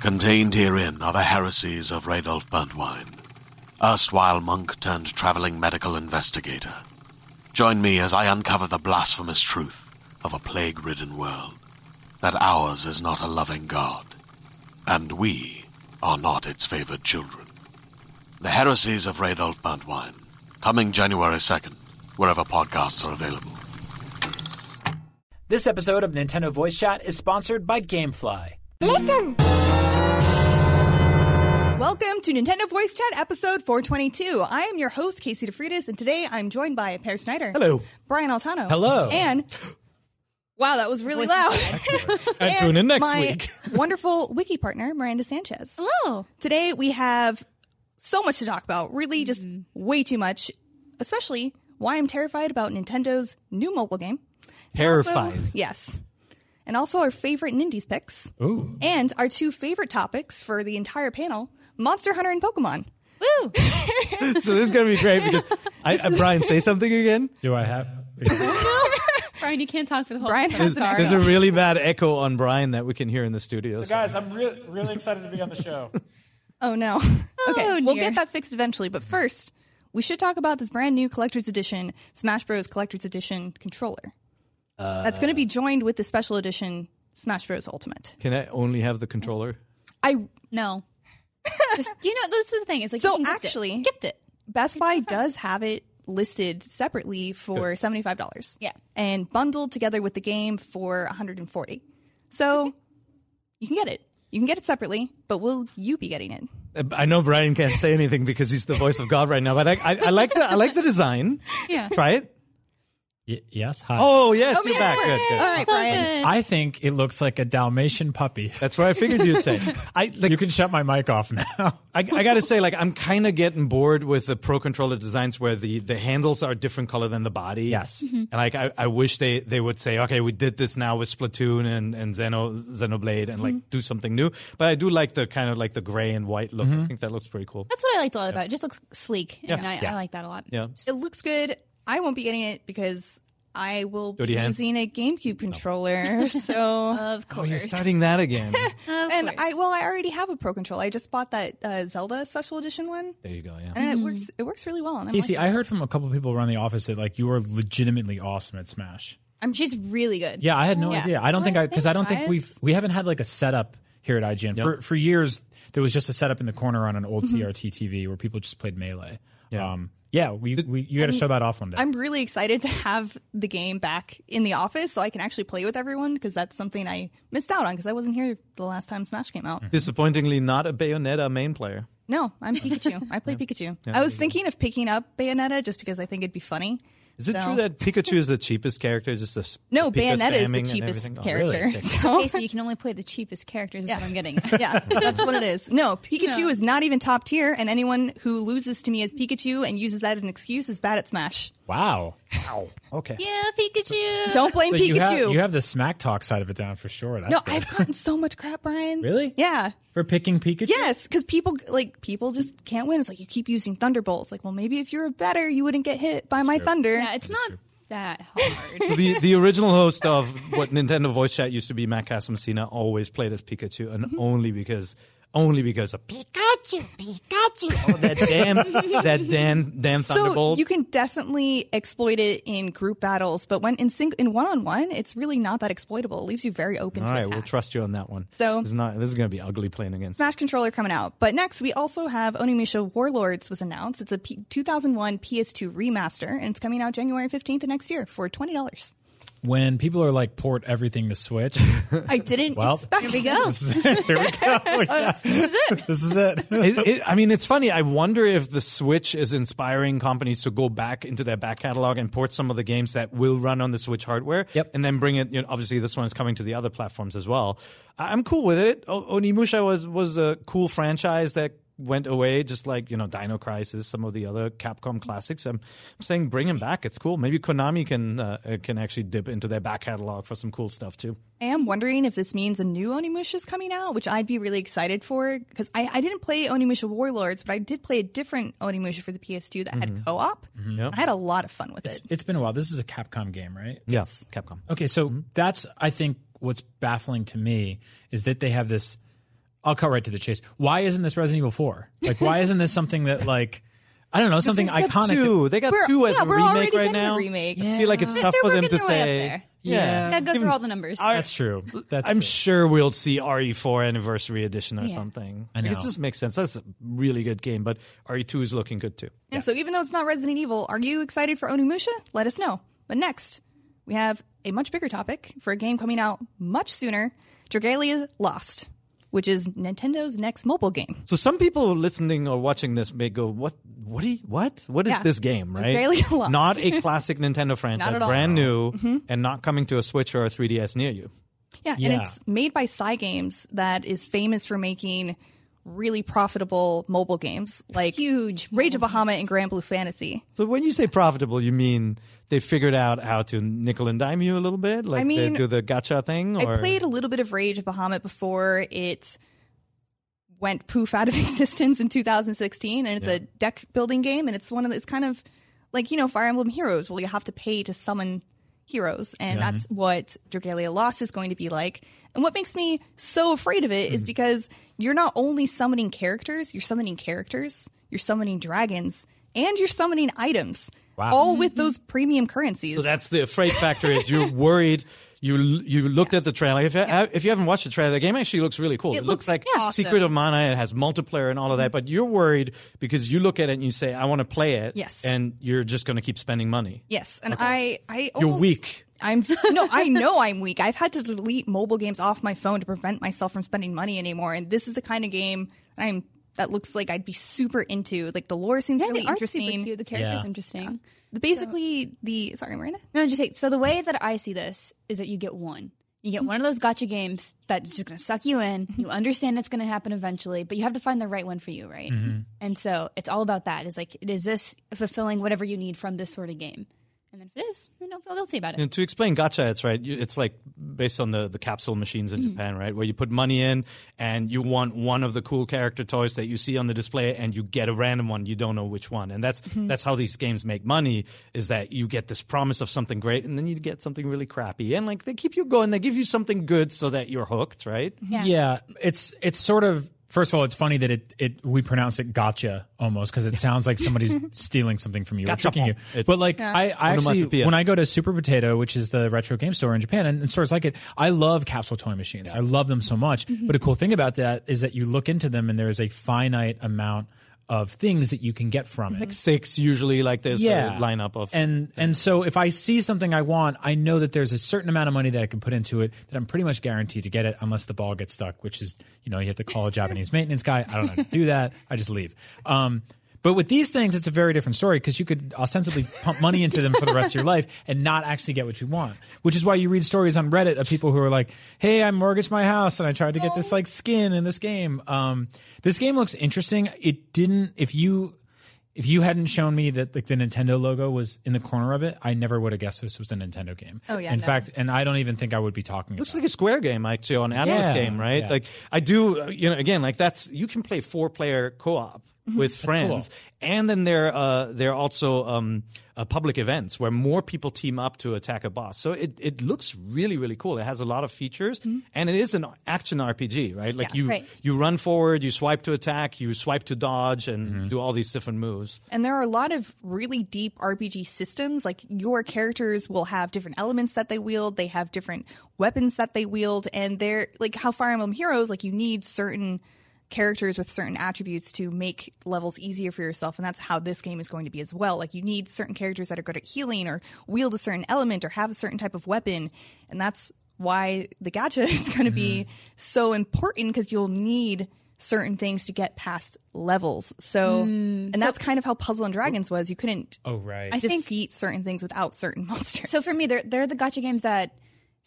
Contained herein are the heresies of Radolf Burntwine, erstwhile monk turned traveling medical investigator. Join me as I uncover the blasphemous truth of a plague ridden world that ours is not a loving God, and we are not its favored children. The heresies of Radolf Burntwine, coming January 2nd, wherever podcasts are available. This episode of Nintendo Voice Chat is sponsored by Gamefly. Listen! Welcome to Nintendo Voice Chat episode 422. I am your host, Casey DeFreitas, and today I'm joined by Peer Schneider. Hello. Brian Altano. Hello. And, wow, that was really loud. And tune in next my week. wonderful wiki partner, Miranda Sanchez. Hello. Today we have so much to talk about, really just Mm-hmm. way too much, especially why I'm terrified about Nintendo's new mobile game. Terrified. Also- yes. And also our favorite Nindies picks. Ooh. And our two favorite topics for the entire panel Monster Hunter and Pokemon. Woo! So this is gonna be great because I, uh, Brian say something again. Do I have? Brian, you can't talk for the whole Brian episode. has Sorry. There's a really bad echo on Brian that we can hear in the studio. so- Guys, I'm really, really excited to be on the show. Oh no. okay, Oh, we'll get that fixed eventually, but first, we should talk about this brand new collector's edition Smash Bros. Collector's Edition controller. That's going to be joined with the special edition Smash Bros. Ultimate. Can I only have the controller? I No. Just you know, this is the thing. It's like So you can gift actually- it. gift it. Best Buy does have it listed separately for $75. Yeah. And bundled together with the game for 140. So you can get it. You can get it separately, but will you be getting it? Uh, I know Brian can't say anything because he's the voice of God right now, but I, I, I like the I like the design. Yeah. Try it. Y- yes. Hi. Oh yes, Oh, you're back. Good, good. All right, Brian. I think it looks like a Dalmatian puppy. That's what I figured you'd say. I like. You can shut my mic off now. I, I gotta say, like, I'm kind of getting bored with the pro controller designs where the, the handles are a different color than the body. Yes. Mm-hmm. And like, I, I wish they, they would say, okay, we did this now with Splatoon and, and Xeno, Xenoblade and like mm-hmm. do something new. But I do like the kind of like the gray and white look. Mm-hmm. I think that looks pretty cool. That's what I liked a lot about it. It just looks sleek. Yeah. And I, Yeah. I like that a lot. Yeah. It looks good. I won't be getting it because I will be Dirty hands? using a GameCube controller. So, Of Oh, course. you're starting that again. Of and course. I well, I already have a Pro controller. I just bought that uh, Zelda Special Edition one, there you go. Yeah. and it works. It works really well. And I'm Casey, liking I heard from a couple of people around the office that like you are legitimately awesome at Smash. I'm She's really good. Yeah, I had no Yeah. idea. I don't think I because I don't thanks, think we've we haven't had like a setup here at IGN for for years. There was just a setup in the corner on an old CRT TV where people just played melee. Yeah. um, yeah. We, we you got to show that off one day. I'm really excited to have the game back in the office so I can actually play with everyone because that's something I missed out on because I wasn't here the last time Smash came out. Mm-hmm. Disappointingly, not a Bayonetta main player. No, I'm Pikachu. I play Pikachu. I was thinking of picking up Bayonetta just because I think it'd be funny. Is it So- true that Pikachu is the cheapest character? Just the No, people Bayonetta is the cheapest everything? Oh, character. really? So- Okay, so you can only play the cheapest characters. Is Yeah. what I'm getting. at. yeah, that's what it is. No, Pikachu No. is not even top tier, and anyone who loses to me as Pikachu and uses that as an excuse is bad at Smash. Wow. Wow. Okay. yeah, Pikachu. Don't blame So Pikachu. you have you have the smack talk side of it down for sure. That's no, good. I've gotten so much crap, Brian. Really? Yeah. for picking Pikachu. Yes, because people like people just can't win. It's like you keep using Thunderbolts. Like, well, maybe if you were better, you wouldn't get hit by my Thunder. Yeah, it's not that hard. the the original host of what Nintendo Voice Chat used to be, Matt Casamassina, always played as Pikachu, and Mm-hmm. only because only because of Pikachu, Pikachu. Oh, that damn, that damn, damn So Thunderbolt. you can definitely exploit it in group battles, but when in sing- in one on one, it's really not that exploitable. It leaves you very open All to right, attack. we'll trust you on that one. So- this is not. This is going to be ugly playing against. Smash controller coming out. But next, we also have Onimusha Warlords was announced. It's a P- 2001 PS2 remaster, and it's coming out January 15th of next year for twenty dollars. When people are like port everything to Switch, I didn't Well, expect. Here we go. here we go. Yeah. This is it. It- it- I mean, it's funny. I wonder if the Switch is inspiring companies to go back into their back catalog and port some of the games that will run on the Switch hardware. Yep. And then bring it. You know, obviously, this one is coming to the other platforms as well. I- I'm cool with it. O- Onimusha was was a cool franchise that went away, just like you know, Dino Crisis, some of the other Capcom classics. I'm, I'm saying bring him back. It's cool. Maybe Konami can uh, can actually dip into their back catalog for some cool stuff too. I am wondering if this means a new Onimusha is coming out, which I'd be really excited for because I, I didn't play Onimusha Warlords, but I did play a different Onimusha for the PS2 that had mm-hmm. co-op. Mm-hmm. Yep. I had a lot of fun with it. It's been a while. This is a Capcom game, right? Yeah, Capcom. Okay, so mm-hmm. that's I think what's baffling to me is that they have this. I'll cut right to the chase. Why isn't this Resident Evil Four? Like, why isn't this something that like I don't know something They got iconic? Two. They got We're- two as yeah, a remake right getting a now. remake. I feel like it's tough They're for them to their way up say. there. Yeah. Gotta go Even- through all the numbers. That's true. That's I'm true. sure we'll see RE4 anniversary edition or Yeah. something. I Like, know. it just makes sense. That's a really good game, but RE2 is looking good too. Yeah, so even though it's not Resident Evil, are you excited for Onimusha? Let us know. But next, we have a much bigger topic for a game coming out much sooner Dragalia Lost, which is Nintendo's next mobile game. So some people listening or watching this may go, "What? What? You, what? What is Yeah. this game? Right? Not a classic Nintendo franchise, Not at all. Mm-hmm. brand new, and not coming to a Switch or a 3DS near you. Yeah, Yeah. and it's made by Cygames that is famous for making really profitable mobile games like Huge Rage of Bahamut and Granblue Fantasy. So when you say profitable, you mean they figured out how to nickel and dime you a little bit, like I mean, they do the gotcha thing? Or? I played a little bit of Rage of Bahamut before it went poof out of existence in 2016, and it's a deck building game, and it's one of the, it's kind of like you know Fire Emblem Heroes, where you have to pay to summon heroes, and that's what Dragalia Lost is going to be like. And what makes me so afraid of it is mm-hmm. because you're not only summoning characters, you're summoning characters, you're summoning dragons, and you're summoning items. Wow. All with mm-hmm. those premium currencies. So that's the afraid factor. Is you're worried. You you looked at the trailer. If you, if you haven't watched the trailer, the game actually looks really cool. It, looks, looks like awesome. Secret of Mana. It has multiplayer and all of that. But you're worried because you look at it and you say, "I want to play it." Yes. And you're just going to keep spending money. Yes, and I, I You're weak. I'm no, I know I'm weak. I've had to delete mobile games off my phone to prevent myself from spending money anymore. And this is the kind of game I'm that looks like I'd be super into. Like the lore seems yeah, really the art's interesting. super cute. The character's Yeah. interesting. The- Basically, the sorry, Miranda. No, just say so. The way that I see this is that you get one. You get mm-hmm. one of those gotcha games that's just going to suck you in. Mm-hmm. You understand it's going to happen eventually, but you have to find the right one for you, right? Mm-hmm. And so it's all about that. Is like, is this fulfilling whatever you need from this sort of game? And then if it is, then don't feel guilty about it. And to explain gotcha, it's right. It's like based on the, the capsule machines in mm-hmm. Japan, right? Where you put money in and you want one of the cool character toys that you see on the display, and you get a random one. You don't know which one, and that's mm-hmm. that's how these games make money. Is that you get this promise of something great, and then you get something really crappy, and like they keep you going. They give you something good so that you're hooked, right? Yeah. it's it's sort of first of all, it's funny that it it we pronounce it gotcha almost because it sounds like somebody's stealing something from you or tricking you. Gachapon. But It's- like I, I actually when I go to Super Potato, which is the retro game store in Japan, and, and stores like it, I love capsule toy machines. I love them so much. Mm-hmm. But a cool thing about that is that you look into them and there is a finite amount of things that you can get from it. Like Six usually, like there's yeah. a lineup of and and so if I see something I want, I know that there's a certain amount of money that I can put into it that I'm pretty much guaranteed to get it unless the ball gets stuck, which is you know you have to call a Japanese maintenance guy. I don't know how to do that. I just leave. Um, but with these things, it's a very different story because you could ostensibly pump money into them for the rest of your life and not actually get what you want. Which is why you read stories on Reddit of people who are like, "Hey, I mortgaged my house and I tried to get this like skin in this game." Um, this game looks interesting. It didn't. If you if you hadn't shown me that like the Nintendo logo was in the corner of it, I never would have guessed this was a Nintendo game. Oh, yeah, In no. fact, and I don't even think I would be talking. About. Looks about like a Square game, actually, an analyst Yeah, game, right? yeah. Like I do, uh, you know, again, like that's you can play four player co op with friends, and then there uh, there are also um, uh, public events where more people team up to attack a boss. So it, it looks really really cool. It has a lot of features, and it is an action RPG, right? Like Yeah. you Right. you run forward, you swipe to attack, you swipe to dodge, and do all these different moves. And there are a lot of really deep RPG systems. Like your characters will have different elements that they wield. They have different weapons that they wield, and they're like how Fire Emblem Heroes. Like you need certain characters with certain attributes to make levels easier for yourself, and that's how this game is going to be as well. Like you need certain characters that are good at healing, or wield a certain element, or have a certain type of weapon, and that's why the gacha is going to be mm-hmm. so important because you'll need certain things to get past levels. So, mm. and that's kind of how Puzzle and Dragons was. You couldn't Oh right. I think defeat certain things without certain monsters. So for me, they're they're the gotcha games that.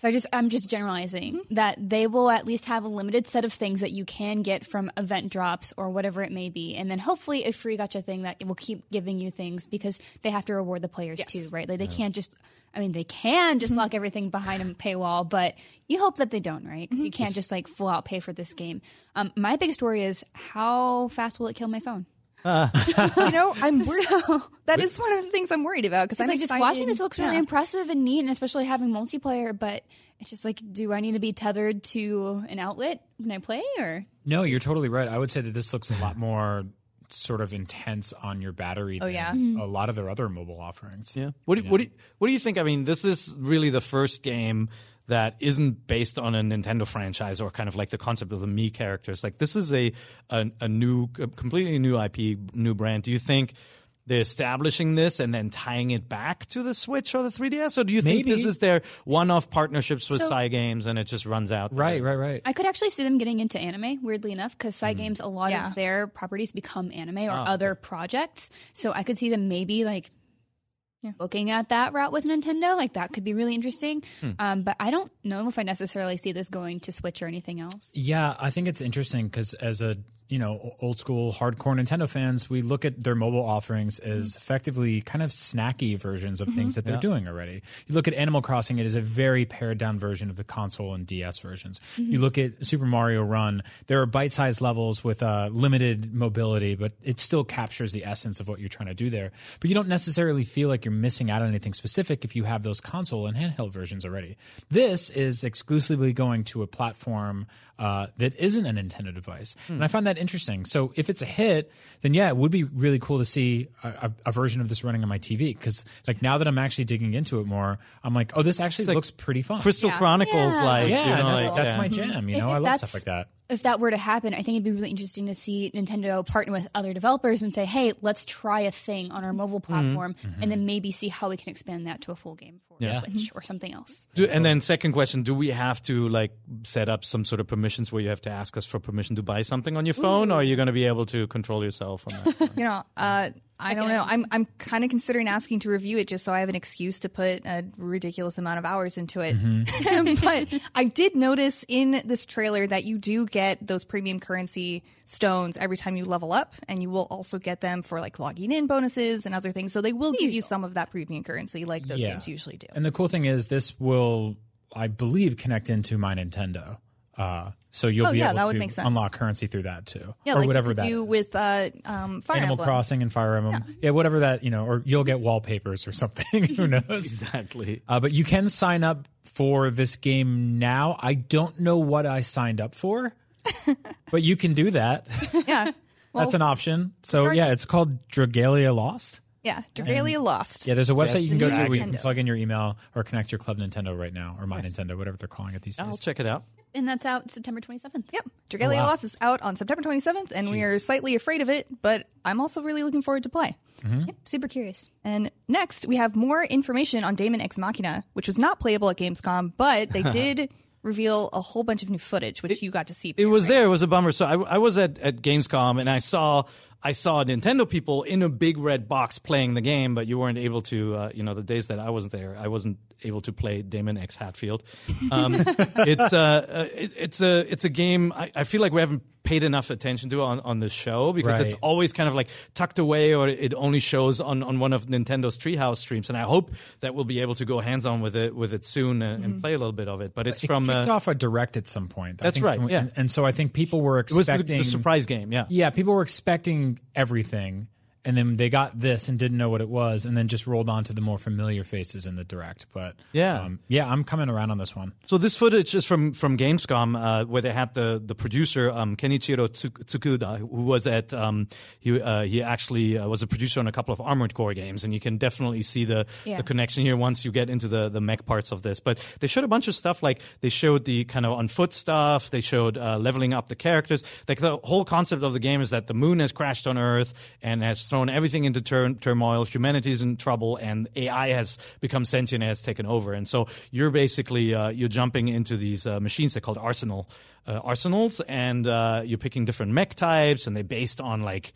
So I just I'm just generalizing mm-hmm. that they will at least have a limited set of things that you can get from event drops or whatever it may be, and then hopefully a free gotcha thing that will keep giving you things because they have to reward the players too, right? Like they can't just. I mean, they can just mm-hmm. lock everything behind a paywall, but you hope that they don't, right? Because you mm-hmm. can't just like full out pay for this game. Um, my biggest worry is how fast will it kill my phone? You know, I'm worried. that is one of the things I'm worried about because I'm like just watching this looks really yeah. impressive and neat, and especially having multiplayer. But it's just like, do I need to be tethered to an outlet when I play, or No, you're totally right. I would say that this looks a lot more sort of intense on your battery Oh, than yeah. a mm-hmm. lot of their other mobile offerings. Yeah. What do, what do what do you think? I mean, this is really the first game that isn't based on a Nintendo franchise or kind of like the concept of the me characters. Like this is a a, a new, a completely new IP, new brand. Do you think? They're establishing this and then tying it back to the Switch or the 3DS, or do you think this is their one-off partnerships with So- Cygames and it just runs out? there? Right, right, right. I could actually see them getting into anime. Weirdly enough, because Hmm. Cygames, a lot Yeah. of their properties become anime or Oh, other projects. So I could see them maybe like. Looking at that route with Nintendo, like that could be really interesting. Hmm. Um, but I don't know if I necessarily see this going to Switch or anything else. Yeah, I think it's interesting because as a you know old school hardcore Nintendo fans, we look at their mobile offerings as effectively kind of snacky versions of things that they're doing already. You look at Animal Crossing; it is a very pared down version of the console and DS versions. You look at Super Mario Run; there are bite sized levels with uh, limited mobility, but it still captures the essence of what you're trying to do there. But you don't necessarily feel like you're missing out on anything specific if you have those console and handheld versions already. This is exclusively going to a platform uh, that isn't a Nintendo device, and I find that interesting. So if it's a hit, then yeah, it would be really cool to see a, a, a version of this running on my TV because like now that I'm actually digging into it more, I'm like, oh, this actually like looks pretty fun. Crystal Yeah. Chronicles, Yeah. like yeah, you know, that's, like that's yeah. my jam. You know, if I love stuff like that. If that were to happen, I think it'd be really interesting to see Nintendo partner with other developers and say, "Hey, let's try a thing on our mobile Mm-hmm. platform, and then maybe see how we can expand that to a full game for Yeah. Switch or something else." Do, and then second question: Do we have to like set up some sort of permissions where you have to ask us for permission to buy something on your phone, or are you going to be able to control yourself on that? You know, uh, I don't know. I'm I'm kind of considering asking to review it just so I have an excuse to put a ridiculous amount of hours into it. but I did notice in this trailer that you do get those premium currency stones every time you level up, and you will also get them for like logging in bonuses and other things. So they will give you some of that premium currency, like those Yeah. games usually do. And the cool thing is, this will, I believe, connect into my Nintendo. Uh, so you'll Oh, be yeah, able that would to make sense. unlock currency through that too, Yeah, or like whatever you could that do is. with uh, um, Fire Animal Emblem. Crossing and Fire Emblem. Yeah. whatever that you know, or you'll get wallpapers or something. Who knows? exactly. Uh, but you can sign up for this game now. I don't know what I signed up for, but you can do that. Yeah, That's an option. So yeah, it's called Dragalia Lost. yeah. Dragalia Lost. Yeah, there's a website you can go new to where you can plug in your email or connect your Club Nintendo right now, or My Nintendo, whatever they're calling it these days. I'll check it out. And that's out September 27th. Yep. Dragalia wow. Lost is out on September 27th, and we are slightly afraid of it, but I'm also really looking forward to play. Mm-hmm. Yep, super curious. And next, we have more information on Daemon X Machina, which was not playable at Gamescom, but they did reveal a whole bunch of new footage, which you got to see. It was there. It was a bummer. So I, I was at, at Gamescom and I saw I saw Nintendo people in a big red box playing the game, but you weren't able to. Uh, you know, the days that I wasn't there, I wasn't able to play Daemon X Hatfield. Um, it's uh, uh, it, it's a it's a game. I, I feel like we haven't paid enough attention to on, on the show because it's always kind of like tucked away or it only shows on, on one of Nintendo's Treehouse streams. And I hope that we'll be able to go hands on with it with it soon and, and play a little bit of it. But it's It from kicked uh, off a direct at some point. I That's think right, from- yeah. and, and so I think people were it was the, expecting the surprise game. Yeah. Yeah, people were expecting everything, and then they got this and didn't know what it was, and then just rolled on to the more familiar faces in the direct. But Yeah. um, yeah, I'm coming around on this one. So this footage is from from Gamescom, uh, where they had the the producer um, Kenichiro Tsu- Tsukuda, who was at um, he uh, he actually uh, was a producer on a couple of Armored Core games, and you can definitely see the Yeah. the connection here once you get into the the mech parts of this. But they showed a bunch of stuff like they showed the kind of on foot stuff, they showed uh, leveling up the characters. Like the whole concept of the game is that the moon has crashed on Earth and has thrown everything into tur- turmoil. is in trouble, and AI has become sentient and has taken over. And so you're basically uh, you're jumping into these uh, machines. They're called Arsenal. Uh, arsenals and uh, you're picking different mech types and they're based on like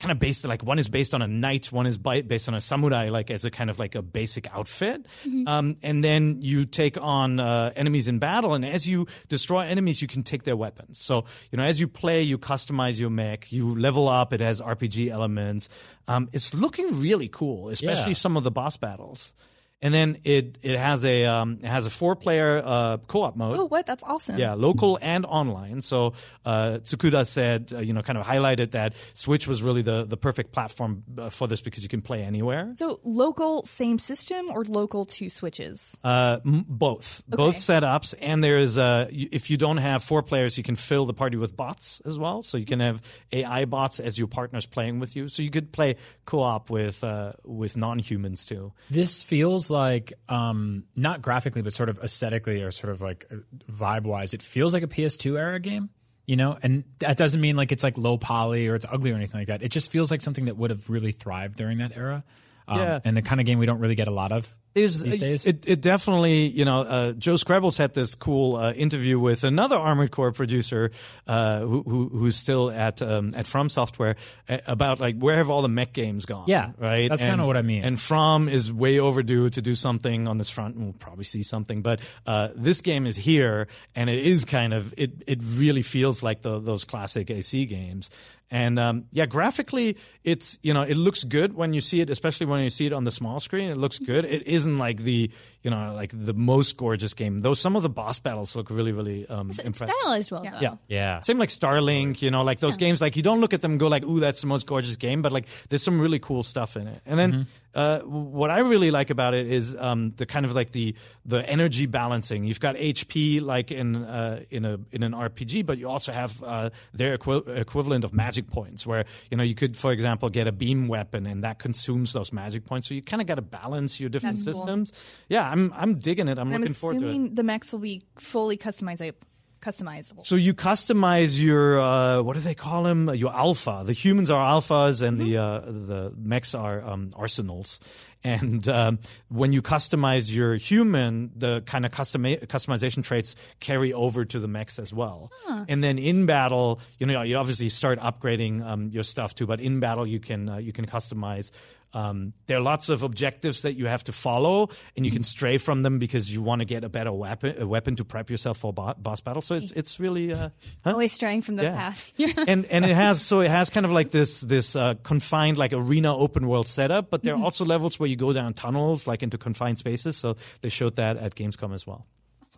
kind of based like one is based on a knight one is bi- based on a samurai like as a kind of like a basic outfit. Um, and then you take on uh, enemies in battle and as you destroy enemies you can take their weapons. So you know as you play you customize your mech you level up it has rpg elements. Um, it's looking really cool especially Yeah. some of the boss battles and then it it has a um, it has a four player uh, co-op mode Oh, what? That's awesome. yeah, local and online. So uh, Tsukuda said, uh, you know, kind of highlighted that Switch was really the, the perfect platform uh, for this because you can play anywhere. So local, same system, or local two switches? Uh, m- both, both setups, and there is uh, y- if you don't have four players, you can fill the party with bots as well. So you can have AI bots as your partners playing with you. So you could play co-op with uh, with non-humans too. This feels like um, not graphically, but sort of aesthetically or sort of like vibe wise. It feels like a PS2 era game, you know. And that doesn't mean like it's like low poly or it's ugly or anything like that. It just feels like something that would have really thrived during that era. Um, Yeah. and the kind of game we don't really get a lot of There's these days. It, it definitely, you know, uh, Joe Skrebels had this cool uh, interview with another Armored Core producer uh, who, who who's still at um, at From Software uh, about like where have all the mech games gone? Yeah, right. that's kinda what I mean. And From is way overdue to do something on this front. and We'll probably see something, but uh, this game is here, and it is kind of it. It really feels like the, those classic AC games. And um, yeah, graphically, it's you know it looks good when you see it, especially when you see it on the small screen. It looks good. It isn't like the you know like the most gorgeous game, though. Some of the boss battles look really really um, So it's stylized well, though. Yeah. yeah. Same like Starlink, you know, like those games. Like you don't look at them and go like, "Ooh, that's the most gorgeous game," but like there's some really cool stuff in it. And then uh, what I really like about it is um, the kind of like the the energy balancing. You've got HP like in uh, in a in an RPG, but you also have uh, their equi- equivalent of magic points, where you know you could, for example, get a beam weapon and that consumes those magic points. So you kind of got to balance your different That's cool. systems. Yeah, I'm I'm digging it. I'm I'm looking forward to it. I'm assuming the mechs will be fully customizable. Customizable. So you customize your uh, what do they call them? Your alpha. The humans are alphas, and the uh, the mechs are um, arsenals. And um, when you customize your human, the kind of custom customization traits carry over to the mechs as well. And then in battle, you know, you obviously start upgrading um, your stuff too. But in battle, you can uh, you can customize. Um, there are lots of objectives that you have to follow, and you can stray from them because you want to get a better weapon, a weapon to prep yourself for bo- boss battle. So it's it's really uh, huh? Always straying from the Yeah. path. and and it has so it has kind of like this this uh, confined like arena open world setup, but there Mm-hmm. are also levels where you go down tunnels like into confined spaces. So they showed that at Gamescom as well.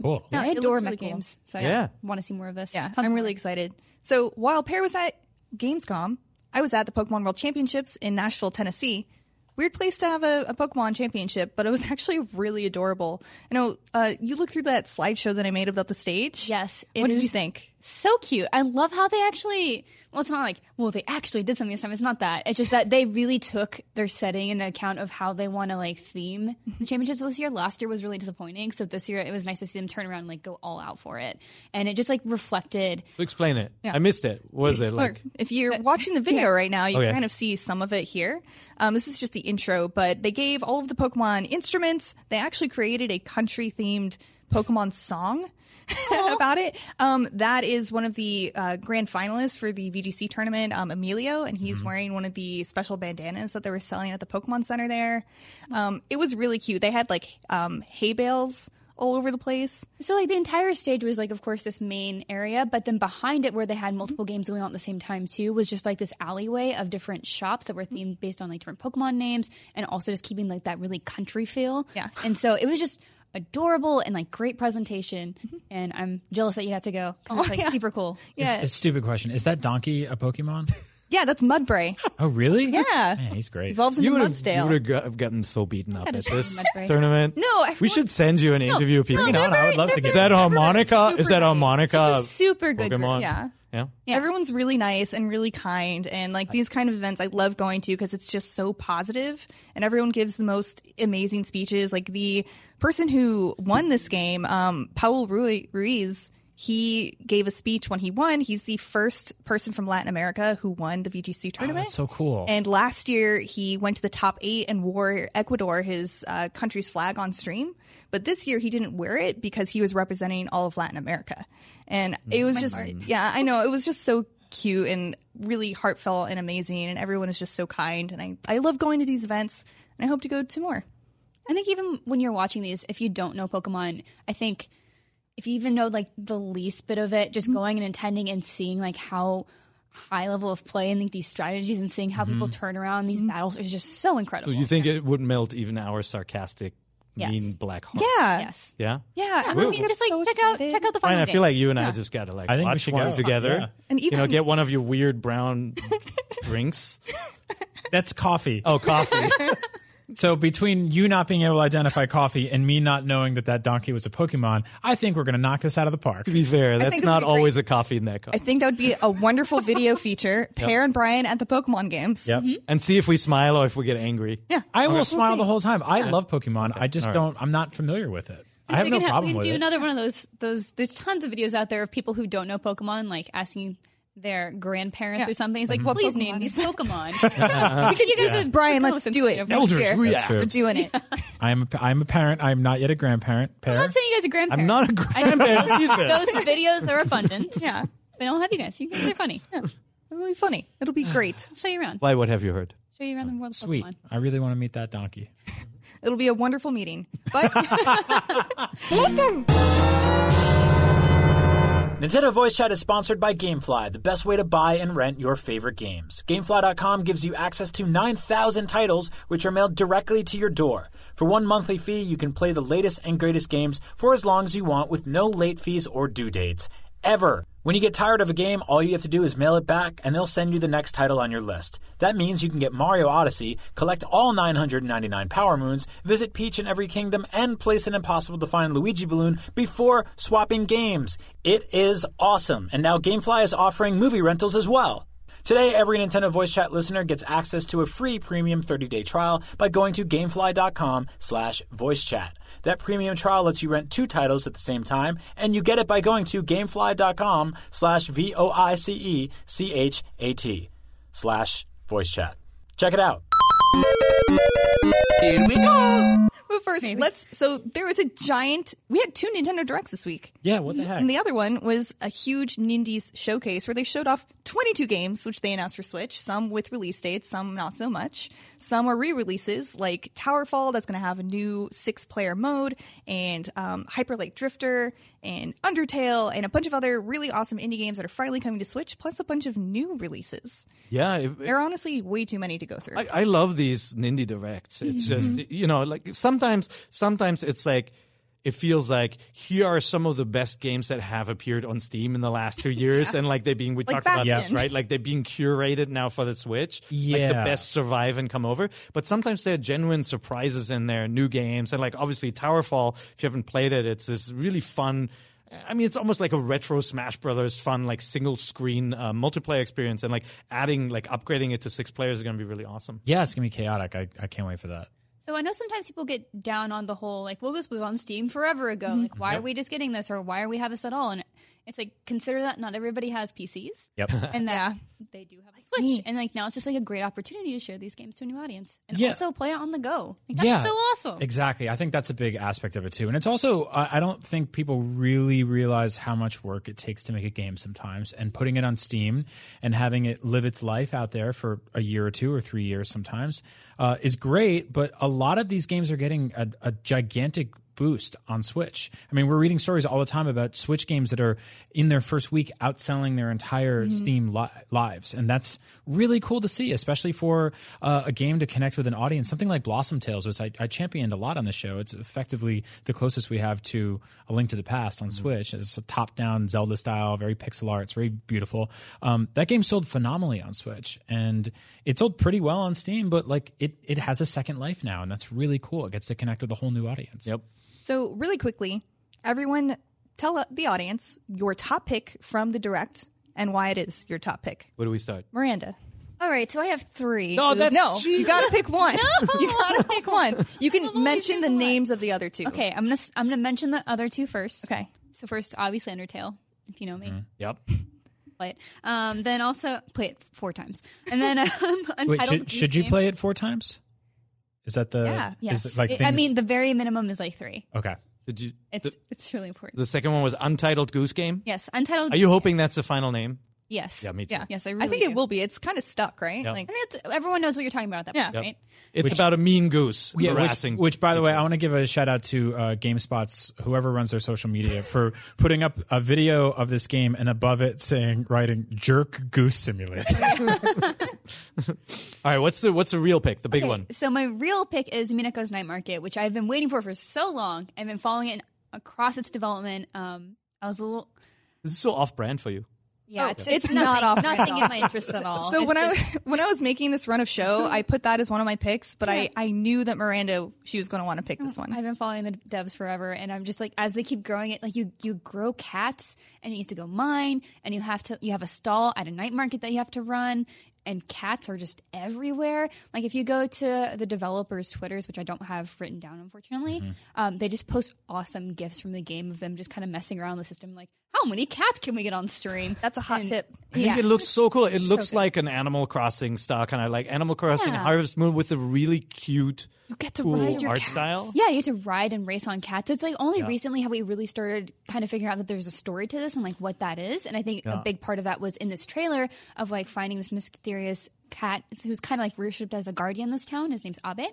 Cool. Yeah, I adore looks really cool. games, so I Yeah. want to see more of this. Yeah, Tons I'm really excited. So while Peer was at Gamescom, I was at the Pokemon World Championships in Nashville, Tennessee. Weird place to have a, a Pokemon championship, but it was actually really adorable. I know uh, you looked through that slideshow that I made about the stage. Yes, What did is you think? So cute. I love how they actually. Well, it's not like well they actually did something this time. It's not that. It's just that they really took their setting into account of how they want to like theme the championships this year. Last year was really disappointing, so this year it was nice to see them turn around and like go all out for it, and it just like reflected. So explain it. Yeah. I missed it. What was it like? Look, if you're watching the video right now, you yeah. kind of see some of it here. Um, this is just the intro, but they gave all of the Pokemon instruments. They actually created a country themed Pokemon song. about it. Um, that is one of the uh, grand finalists for the VGC tournament, um, Emilio, and Mm-hmm. he's wearing one of the special bandanas that they were selling at the Pokemon Center there. Um, it was really cute. They had like um, hay bales all over the place. So like the entire stage was like, of course, this main area, but then behind it, where they had multiple games going on at the same time too, was just like this alleyway of different shops that were themed based on like different Pokemon names, and also just keeping like that really country feel. Yeah. And so it was just adorable and like great presentation. And I'm jealous that you had to go. 'cause it's oh, like yeah. super cool. Yeah, It's a stupid question. Is that donkey a Pokemon? Yeah, that's Mudbray. Oh, really? Yeah. Man, he's great. Evolves into You would have gotten so beaten up at this tournament. No, we should send you an interview. People, Bring it on. I would love to get is that harmonica? Is that nice. harmonica? It's a super good group. Pokemon? Yeah. Yeah. Yeah. Everyone's really nice and really kind. And like these kind of events, I love going to because it's just so positive and everyone gives the most amazing speeches. Like the person who won this game, um, Paul Rui- Ruiz, he gave a speech when he won. He's the first person from Latin America who won the VGC tournament. That's so cool. And last year he went to the top eight and wore Ecuador, his uh, country's flag, on stream. But this year he didn't wear it because he was representing all of Latin America. And it was just, yeah, I know. It was just so cute and really heartfelt and amazing. And everyone is just so kind. And I, I love going to these events and I hope to go to more. I think even when you're watching these, if you don't know Pokemon, I think if you even know like the least bit of it, just mm-hmm. going and attending and seeing like how high level of play and like these strategies and seeing how people mm-hmm. turn around these mm-hmm. battles is just so So incredible. you think it would melt even our sarcastic, Yes. mean black heart? Yeah. yes. Yeah. Yeah. I mean, just like so check out check out the Fine, final I feel like you and I just gotta like I think we watch should one go. together. Yeah. And you know, get one of your weird brown drinks. That's coffee. Oh, coffee. So between you not being able to identify coffee and me not knowing that that donkey was a Pokemon, I think we're going to knock this out of the park. to be fair, that's not be great. always a coffee in that cup. I think that would be a wonderful video feature. Peer and Brian at the Pokemon games. Yep. Mm-hmm. And see if we smile or if we get angry. Yeah. I will smile the whole time. I love Pokemon. I just All right. don't. I'm not familiar with it. I have we no can, problem we with can do it. another one of those. Those there's tons of videos out there of people who don't know Pokemon, like asking their grandparents Yeah. or something. He's like, mm-hmm. What please Pokemon name these Pokemon. We can do it. Brian, let's do it. next Eldritch year. React. We're doing it. I am. A, I'm a parent. I'm not yet a grandparent. Peer. I'm not saying you guys are grandparents. I'm not a I just- grandparent those, either. those videos are abundant. Yeah. But I don't have you guys. You guys are funny. It'll be funny. It'll be great. I'll show you around. Why? What have you heard? Show you around the world of Sweet. Pokemon. I really want to meet that donkey. It'll be a wonderful meeting. But Nintendo Voice Chat is sponsored by Gamefly, the best way to buy and rent your favorite games. Gamefly.com gives you access to 9,000 titles, which are mailed directly to your door. For one monthly fee, you can play the latest and greatest games for as long as you want with no late fees or due dates. Ever. When you get tired of a game, all you have to do is mail it back, and they'll send you the next title on your list. That means you can get Mario Odyssey, collect all 999 Power Moons, visit Peach in every kingdom, and place an impossible to find Luigi balloon before swapping games. It is awesome, and now Gamefly is offering movie rentals as well. Today, every Nintendo Voice Chat listener gets access to a free premium 30-day trial by going to gamefly.com slash voicechat. That premium trial lets you rent two titles at the same time, and you get it by going to gamefly.com slash V-O-I-C-E-C-H-A-T slash voice chat. Check it out. But first, let's. So there was a giant. We had two Nintendo Directs this week. Yeah. What the heck? And the other one was a huge Nindies showcase where they showed off 22 games, which they announced for Switch, some with release dates, some not so much. Some are re releases, like Towerfall, that's going to have a new six player mode, and um, Hyper Light Drifter, and Undertale, and a bunch of other really awesome indie games that are finally coming to Switch, plus a bunch of new releases. Yeah. It, There are honestly way too many to go through. I, I love these Nindy directs. It's mm-hmm. just you know, like sometimes sometimes it's like it feels like here are some of the best games that have appeared on Steam in the last two years, and like they're being we Like talked about this, right? Like they're being curated now for the Switch. like the best survive and come over. But sometimes there are genuine surprises in there, new games, and like obviously Towerfall. If you haven't played it, it's this really fun. I mean, it's almost like a retro Smash Brothers fun, like single screen uh, multiplayer experience, and like adding, like upgrading it to six players is going to be really awesome. yeah, it's gonna be chaotic. I, I can't wait for that. So I know sometimes people get down on the whole like, well, this was on Steam forever ago. Mm-hmm. Like, why are we just getting this, or why are we have this at all? And it's like consider that not everybody has PCs, Yep. and that Yeah. they do have a Switch, and like now it's just like a great opportunity to share these games to a new audience, and Yeah. also play it on the go. Like, that's yeah, so awesome. Exactly. I think that's a big aspect of it too, and it's also I I don't think people really realize how much work it takes to make a game sometimes, and putting it on Steam and having it live its life out there for a year or two or three years sometimes uh, is great. But a lot of these games are getting a, a gigantic boost on Switch. I mean, we're reading stories all the time about Switch games that are in their first week outselling their entire Steam li- lives, and that's really cool to see, especially for uh, a game to connect with an audience. Something like Blossom Tales, which I, I championed a lot on the show. It's effectively the closest we have to A Link to the Past on Switch. It's a top-down Zelda style, very pixel art. It's very beautiful. Um, that game sold phenomenally on Switch, and it sold pretty well on Steam. But like, it it has a second life now, and that's really cool. It gets to connect with a whole new audience. Yep. So, really quickly, everyone tell the audience your top pick from the direct and why it is your top pick. Where do we start? Miranda. All right, so I have three. No, that's no, you gotta pick one. You gotta pick one. You can mention the names of the other two. Okay, I'm gonna s- I'm gonna mention the other two first. Okay. So first, obviously Undertale, if you know me, Yep. play it. Um, then also play it four times, and then um, Untitled. Wait, should, should you play it four times? Is that the? Yeah. Yes, Is it like I- I mean the very minimum is like three. okay. Did you? It's the, it's really important. the second one was Untitled Goose Game. yes, Untitled. Are you hoping that's the final name? Yes. Yeah, me too. Yeah. Yes, I really think do. it will be. It's kind of stuck, right? Yeah. Like, I think it's, everyone knows what you're talking about at that Yeah. point, Yep. right? It's about a mean goose Yeah, which, which, by the way, I want to give a shout out to uh, GameSpot's whoever runs their social media for putting up a video of this game and above it saying writing "Jerk Goose Simulator." All right, what's the what's the real pick? The big Okay, one. So my real pick is Mineko's Night Market, which I've been waiting for for so long. I've been following it across its development. Um, I was a little. This is so off-brand for you. Yeah, Oh, it's, it's it's, not nothing, off brand nothing at in my interest at all. so It's when I just- when I was making this run of show, I put that as one of my picks, but I I knew that Miranda she was going to want to pick this one. I've been following the devs forever, and I'm just like, as they keep growing it, like you you grow cats, and you used to go mine, and you have to you have a stall at a night market that you have to run, and cats are just everywhere. Like if you go to the developers' twitters, which I don't have written down unfortunately, um, they just post awesome gifs from the game of them just kind of messing around the system, like how many cats can we get on stream? That's a hot And- tip. I think Yeah. it looks so cool. It looks good. like an Animal Crossing style kind of like Animal Crossing Yeah. Harvest Moon with a really cute, You get to cool ride your art cats. style. Yeah, you get to ride and race on cats. It's like only recently have we really started kind of figuring out that there's a story to this and like what that is. And I think a big part of that was in this trailer of like finding this mysterious cat who's kind of like worshipped as a guardian in this town. His name's Abe,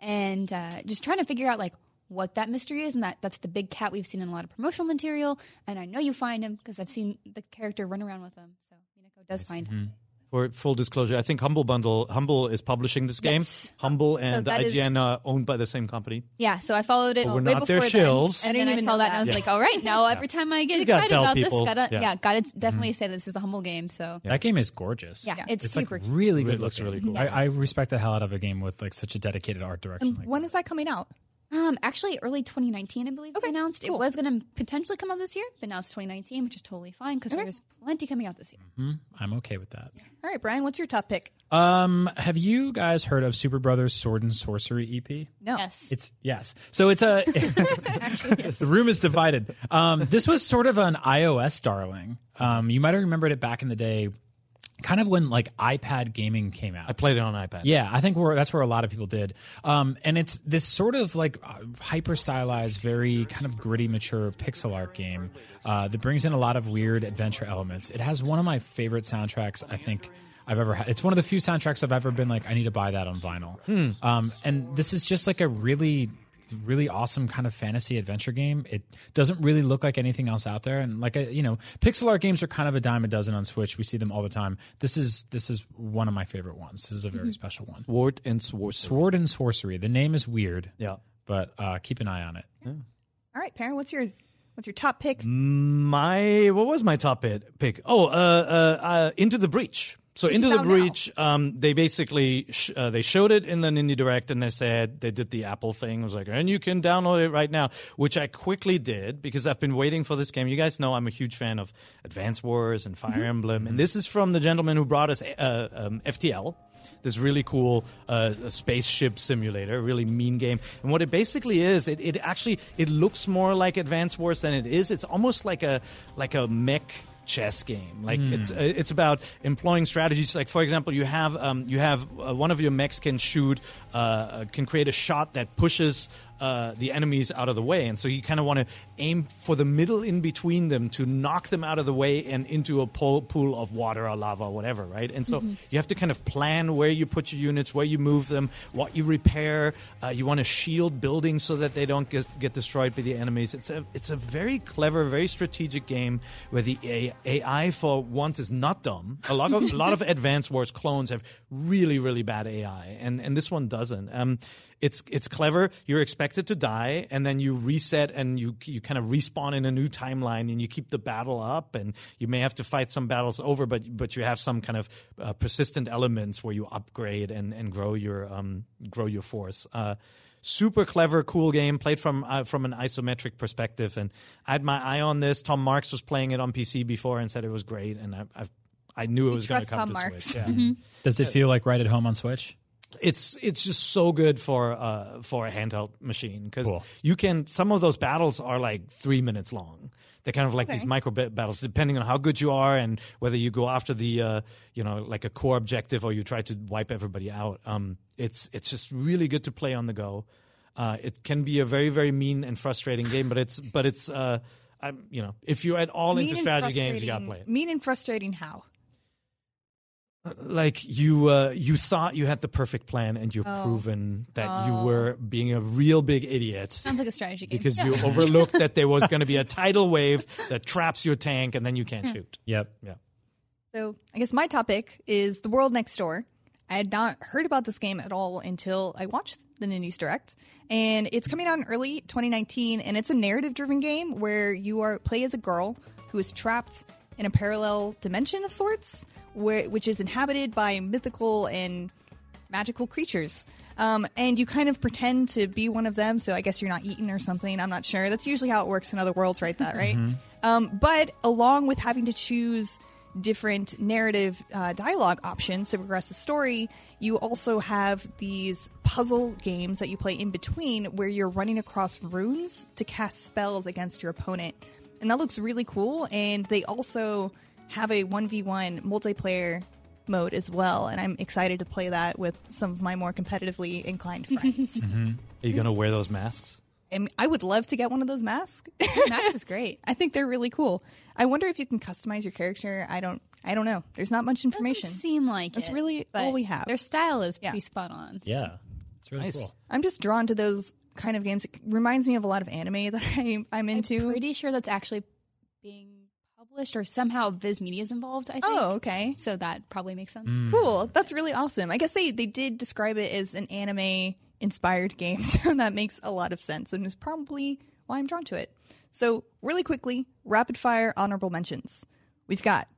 and uh, just trying to figure out like what that mystery is. And that that's the big cat we've seen in a lot of promotional material. And I know you find him because I've seen the character run around with him. So Mineko does find him. Mm-hmm. For full disclosure, I think Humble Bundle Humble is publishing this game. Yes. Humble and that is- IGN are owned by the same company. Yeah, so I followed it But we're way not before their then, shills. and I then didn't I even saw know that, and I was that. like, "All right, now every time I get You excited about people. this, gotta Yeah. yeah, gotta mm-hmm. definitely say that this is a humble game." So That game is gorgeous. yeah, it's, It's super. like really good. It looks looking. really cool. I, I respect the hell out of a game with like such a dedicated art direction. Like When is that coming out? Um, actually, early 2019, I believe they announced cool. it was going to potentially come out this year, but now it's 2019, which is totally fine because there's plenty coming out this year. I'm okay with that. All right, Brian, what's your top pick? Um, have you guys heard of Superbrothers Sword and Sworcery EP? No. Yes, It's yes. So it's a the room is divided. Um, this was sort of an iOS darling. Um, you might have remembered it back in the day, kind of when like iPad gaming came out. I played it on iPad. Yeah, I think we're, that's where a lot of people did. Um, and it's this sort of like uh, hyper stylized, very kind of gritty, mature pixel art game uh, that brings in a lot of weird adventure elements. It has one of my favorite soundtracks, I think. I've ever had. It's one of the few soundtracks I've ever been like, I need to buy that on vinyl. Um, and this is just like a really, really awesome kind of fantasy adventure game. It doesn't really look like anything else out there. And like, you know, pixel art games are kind of a dime a dozen on Switch. We see them all the time. This is this is one of my favorite ones. This is a very special one. Sword and Sword. Sword and Sworcery. The name is weird, Yeah. but uh, keep an eye on it. All right, Perrin, what's your what's your top pick? My what was my top pick? Oh, uh, uh, uh, Into the Breach. So Into the. Breach, um, they basically sh- uh, they showed it in the Indie Direct, and they said they did the Apple thing. It was like, and you can download it right now, which I quickly did because I've been waiting for this game. You guys know I'm a huge fan of Advance Wars and Fire Mm-hmm. Emblem, and this is from the gentleman who brought us uh, um, FTL. This really cool uh, spaceship simulator, really mean game. And what it basically is, it, it actually it looks more like Advance Wars than it is. It's almost like a like a mech chess game. Like it's uh, it's about employing strategies. Like for example, you have um, you have uh, one of your mechs can shoot uh, uh, can create a shot that pushes uh, the enemies out of the way, and so you kind of want to aim for the middle in between them to knock them out of the way and into a pool, pool of water or lava or whatever, right? And so you have to kind of plan where you put your units, where you move them, what you repair. Uh, you want to shield buildings so that they don't get, get destroyed by the enemies. It's a it's a very clever, very strategic game where the A- AI for once is not dumb. A lot of a lot of Advance Wars clones have really really bad AI, and and this one doesn't. Um, it's it's clever. You're expected to die, and then you reset and you you kind of respawn in a new timeline, and you keep the battle up, and you may have to fight some battles over, but but you have some kind of uh, persistent elements where you upgrade and and grow your um grow your force. Uh, super clever, cool game. Played from uh, from an isometric perspective, and I had my eye on this. Tom Marks was playing it on PC before and said it was great, and I I've, I knew it was going to come Tom to Marks. Switch. Yeah. Does it feel like right at home on Switch? It's it's just so good for uh for a handheld machine because Cool. you can some of those battles are like three minutes long. They're kind of like these micro ba- battles, depending on how good you are and whether you go after the uh, you know like a core objective or you try to wipe everybody out. Um, it's it's just really good to play on the go. Uh, it can be a very very mean and frustrating game, but it's but it's uh, I'm, you know if you're at all into Mean and strategy games, you gotta play it. Mean and frustrating how? Like you uh, you thought you had the perfect plan and you've Oh. proven that you were being a real big idiot Sounds like a strategy game. because you overlooked that there was going to be a tidal wave that traps your tank and then you Hmm. can't shoot. Yep. Yeah. So I guess my topic is the world next door. I had not heard about this game at all until I watched the Nindies Direct, and it's coming out in early 2019. And it's a narrative-driven game where you are play as a girl who is trapped in a parallel dimension of sorts, where which is inhabited by mythical and magical creatures. Um, and you kind of pretend to be one of them, so I guess you're not eaten or something. I'm not sure. That's usually how it works in other worlds, right? That right? Um, but along with having to choose different narrative uh, dialogue options to progress the story, you also have these puzzle games that you play in between where you're running across runes to cast spells against your opponent. And that looks really cool. And they also have a 1v1 multiplayer mode as well. And I'm excited to play that with some of my more competitively inclined friends. Mm-hmm. Are you going to wear those masks? and I would love to get one of those masks. Max is great. I think they're really cool. I wonder if you can customize your character. I don't. I don't know. There's not much information. Doesn't seem like That's it, really all we have. Their style is Yeah. pretty spot on. Yeah. It's really Nice. cool. I'm just drawn to those kind of games. It reminds me of a lot of anime that I, I'm into. Pretty sure that's actually being published or somehow Viz Media is involved. I think. oh, okay. so that probably makes sense. Mm. Cool. That's really awesome. I guess they, they did describe it as an anime inspired game, so that makes a lot of sense and is probably why I'm drawn to it. So, really quickly, rapid fire honorable mentions. We've got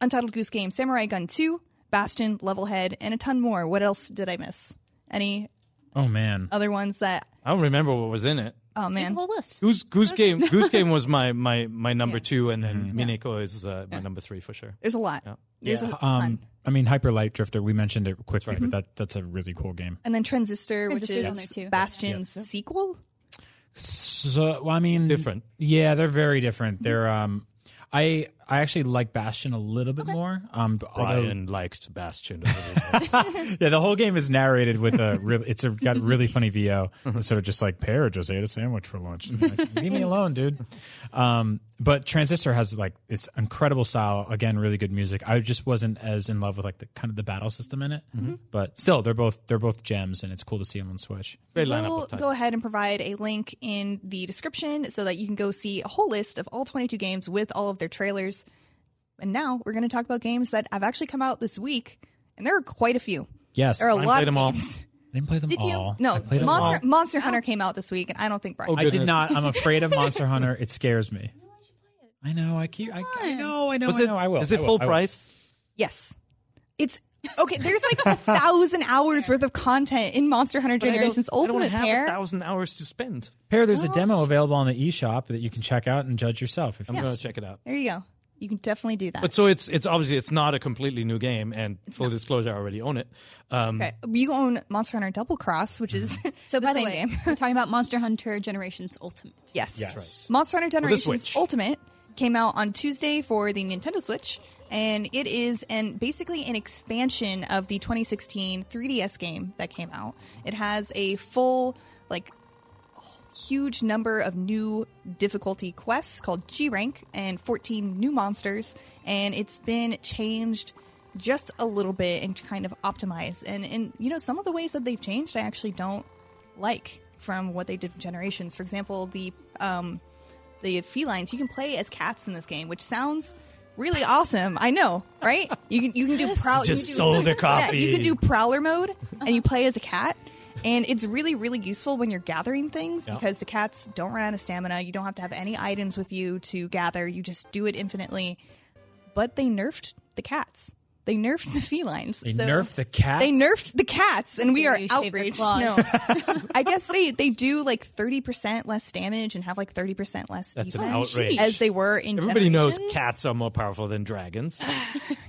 Untitled Goose Game, Samurai Gun 2, Bastion, Levelhead, and a ton more. What else did I miss? Any Oh man. other ones that, I don't remember what was in it. Oh man. whole list. Goose Goose Game Goose Game was my my my number two, and then Mineko is uh, my number three for sure. There's a lot. Yeah. There's a ton. Um, I mean, Hyper Light Drifter. We mentioned it quickly, but that that's a really cool game. and then Transistor, which Transistor's is there too. Bastion's sequel. So, well, I mean, Different. Yeah, they're very different. They're um, I I actually like Bastion a little bit more. Um, but although, Brian liked Bastion. a little bit. yeah, the whole game is narrated with a real. It's a, got really funny VO. It's sort of just like Peer just ate a sandwich for lunch. Like, Leave me alone, dude. Um, but Transistor has like it's incredible style. Again, really good music. I just wasn't as in love with like the kind of the battle system in it. But still, they're both they're both gems, and it's cool to see them on Switch. Great lineup We'll go ahead and provide a link in the description so that you can go see a whole list of all 22 games with all of their trailers. And now we're going to talk about games that have actually come out this week, and there are quite a few. Yes, There are a I lot played of them all. games. didn't play them Did you? all. No, I played them Monster all. Monster Hunter came out this week, and I don't think Brian. Oh, I did goodness. not. I'm afraid of Monster Hunter. It scares me. I know. I keep. I, I know. I know. Was I it, know. I will. Is it will, full I will. price? yes, it's okay. There's like a thousand hours worth of content in Monster Hunter But I don't- Generations I don't Ultimate have Peer. a thousand hours to spend. Peer, there's a demo available on the eShop that you can check out and judge yourself. If I'm you going to check it out. There you go. You can definitely do that. But so it's it's obviously it's not a completely new game, and full disclosure, I already own it. Um, okay, you own Monster Hunter Double Cross, which is So the by the same way, game. we're talking about Monster Hunter Generations Ultimate. Yes. Yes. Monster Hunter Generations Switch. Ultimate came out on Tuesday for the Nintendo Switch, and it is an basically an expansion of the 2016 3DS game that came out. It has a full like huge number of new difficulty quests called G rank and 14 new monsters, and it's been changed just a little bit and kind of optimized. And and you know some of the ways that they've changed, I actually don't like from what they did in Generations. For example, the um, the felines you can play as cats in this game, which sounds really awesome. I know, right? You can you can do prowl. you Just do- sold a Yeah, you can do prowler mode, and you play as a cat. And it's really, really useful when you're gathering things because the cats don't run out of stamina. You don't have to have any items with you to gather. You just do it infinitely. But they nerfed the cats. They nerfed the felines. They So- nerfed the cats. They nerfed the cats, and we are They shaved their outraged. claws. No, I guess they they do like thirty percent less damage and have like thirty percent less That's an defense outrage. as they were in. Everybody knows Generations. cats are more powerful than dragons.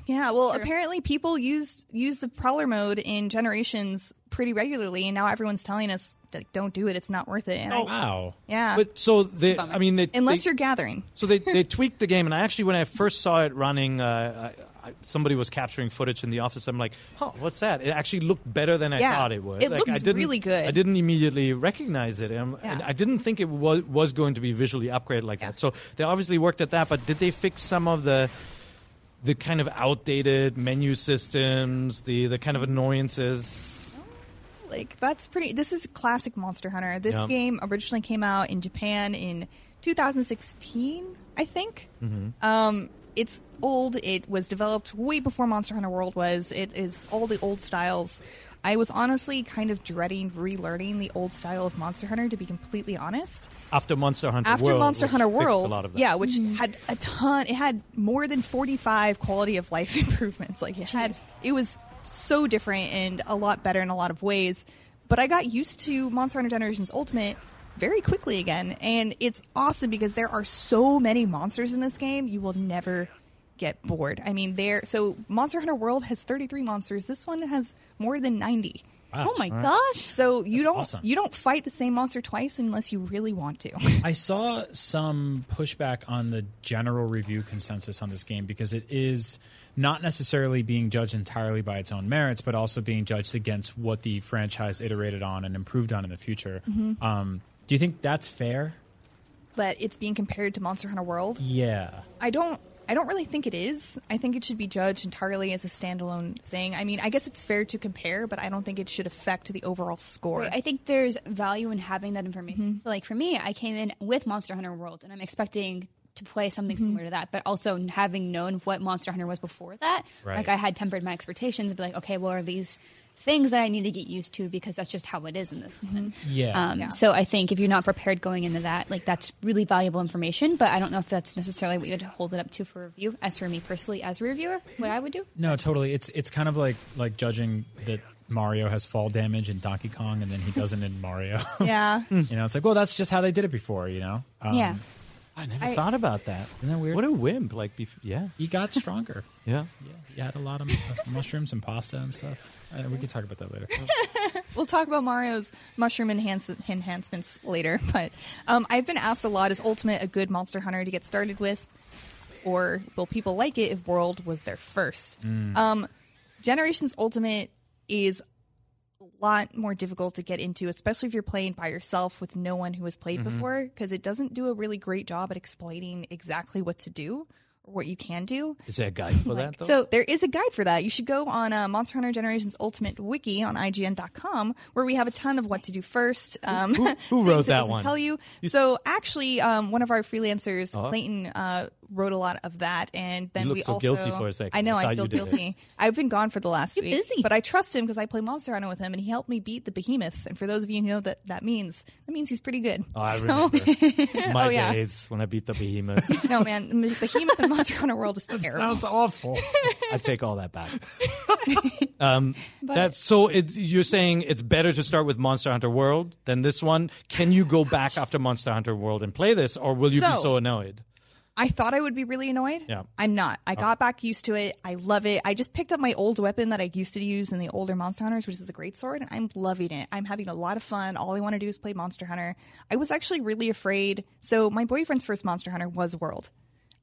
Yeah, well, apparently people used used the prowler mode in Generations pretty regularly, and now everyone's telling us that don't do it; it's not worth it. And I- Wow. yeah, But so they, I mean, they, unless they, you're gathering. So they, they tweaked the game, and I actually, when I first saw it running, uh, I, somebody was capturing footage in the office. I'm like, "Huh, what's that?" It actually looked better than I Yeah, thought it would. it like, looks I didn't, really good. I didn't immediately recognize it, and, and I didn't think it was was going to be visually upgraded like Yeah. that. So they obviously worked at that. But did they fix some of the the kind of outdated menu systems, the the kind of annoyances? Like that's pretty. This is classic Monster Hunter. This Yeah. game originally came out in Japan in 2016, I think. Mm-hmm. Um, it's old. It was developed way before Monster Hunter World was. It is all the old styles. I was honestly kind of dreading relearning the old style of Monster Hunter, to be completely honest. After Monster Hunter After World, Monster Hunter World, a lot of that. yeah, which mm-hmm. had a ton. It had more than forty-five quality of life improvements. Like it had, it was so different and a lot better in a lot of ways. But I got used to Monster Hunter Generations Ultimate very quickly again, and it's awesome because there are so many monsters in this game. You will never get bored. I mean, there. So Monster Hunter World has thirty-three monsters. This one has more than ninety. Oh my gosh. So you don't awesome. you don't fight the same monster twice unless you really want to. I saw some pushback on the general review consensus on this game because it is not necessarily being judged entirely by its own merits, but also being judged against what the franchise iterated on and improved on in the future. Mm-hmm. Um, do you think that's fair? But it's being compared to Monster Hunter World. Yeah. I don't I don't really think it is. I think it should be judged entirely as a standalone thing. I mean, I guess it's fair to compare, but I don't think it should affect the overall score. Right, I think there's value in having that information. Mm-hmm. So, like for me, I came in with Monster Hunter World, and I'm expecting to play something similar mm-hmm. to that, but also having known what Monster Hunter was before that, Right. like I had tempered my expectations and be like, okay, well, are these things that I need to get used to because that's just how it is in this one. Yeah. Um, So I think if you're not prepared going into that, like that's really valuable information. But I don't know if that's necessarily what you would hold it up to for review. As for me personally, as a reviewer, what I would do. No, totally. It's it's kind of like like judging that Mario has fall damage in Donkey Kong and then he doesn't in Mario. yeah. you know, it's like, well, that's just how they did it before. You know. Um, yeah. I never I- thought about that. Isn't that weird? What a wimp! Like, bef- yeah, He got stronger. yeah. Yeah, he had a lot of mushrooms and pasta and stuff. Uh, we could talk about that later. We'll talk about Mario's mushroom enhance- enhancements later, but um, I've been asked a lot: Is Ultimate a good Monster Hunter to get started with, or will people like it if World was their first? Um, Generations Ultimate is a lot more difficult to get into, especially if you're playing by yourself with no one who has played before, because it doesn't do a really great job at explaining exactly what to do or what you can do. Is there a guide for that? Though? So There is a guide for that. You should go on uh, Monster Hunter Generations Ultimate Wiki on IGN.com, where we have a ton of what to do first. Um, who things wrote it that one? Tell you. So actually, um, one of our freelancers, Clayton, uh, wrote a lot of that, and then You we so also. guilty for a second. I know. I I, feel you did it. guilty. I've been gone for the last You're week, busy. but I trust him because I play Monster Hunter with him, and he helped me beat the Behemoth. And for those of you who know that that means, that means he's pretty good. Oh, I So- remember my Oh, yeah. days when I beat the behemoth. no man, Behemoth and Monster Hunter World is terrible. Sounds awful. I take all that back. um, that's so. It's, you're saying it's better to start with Monster Hunter World than this one. Can you go back after Monster Hunter World and play this, or will you be So- so annoyed? I thought I would be really annoyed. Yeah. I'm not. I oh. got back used to it. I love it. I just picked up my old weapon that I used to use in the older Monster Hunters, which is a great sword, and I'm loving it. I'm having a lot of fun. All I want to do is play Monster Hunter. I was actually really afraid. So my boyfriend's first Monster Hunter was World.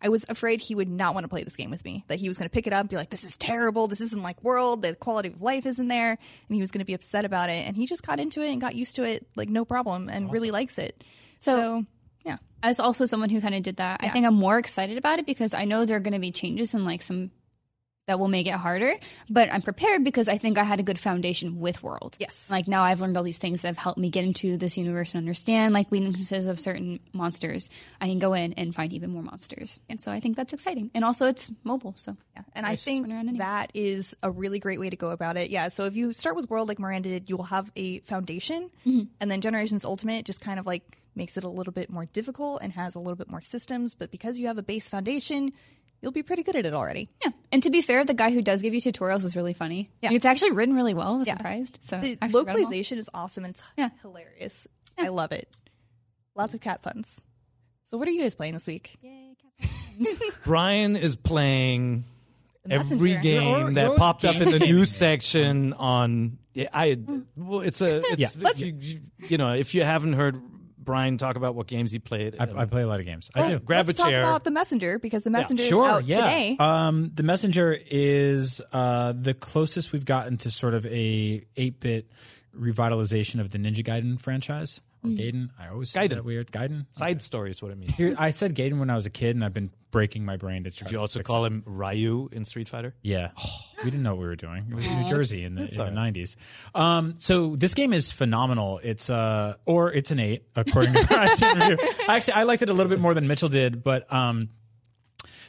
I was afraid he would not want to play this game with me. That he was going to pick it up and be like, "This is terrible. This isn't like World. The quality of life isn't there," and he was going to be upset about it. And he just got into it and got used to it like no problem, and really likes it. So- So, yeah, as also someone who kind of did that, I think I'm more excited about it because I know there are going to be changes and like some that will make it harder. But I'm prepared because I think I had a good foundation with World. Yes. Like now I've learned all these things that have helped me get into this universe and understand like weaknesses of certain monsters. I can go in and find even more monsters. And so I think that's exciting. And also it's mobile. So Yeah, and I think anyway. that is a really great way to go about it. Yeah, so if you start with World like Miranda did, you will have a foundation, Mm-hmm. and then Generations Ultimate just kind of like makes it a little bit more difficult and has a little bit more systems. But because you have a base foundation, you'll be pretty good at it already. yeah. And to be fair, the guy who does give you tutorials is really funny. Yeah. Like, it's actually written really well. I was Yeah. surprised. So The actually read 'em all. localization is awesome and it's Yeah. hilarious. I love it. Lots of cat puns. So what are you guys playing this week? Brian is playing every game You're- that you're popped up in the game news section on. Yeah, I well, it's a it's, you, you, you know if you haven't heard Brian talk about what games he played, I, I play a lot of games. I do. grab Let's a talk chair. about the Messenger because the Messenger Sure, is out yeah. today. Um, the Messenger is uh, the closest we've gotten to sort of a eight bit revitalization of the Ninja Gaiden franchise or Gaiden. I always say Gaiden. that weird. Gaiden. Side story is what it means. I said Gaiden when I was a kid, and I've been breaking my brain to try. Did you also call him Ryu in Street Fighter? Yeah, we didn't know what we were doing. It was New Jersey in the, in the right. '90s. Um, so this game is phenomenal. It's uh, or it's an eight according to. Actually, I liked it a little bit more than Mitchell did, but um,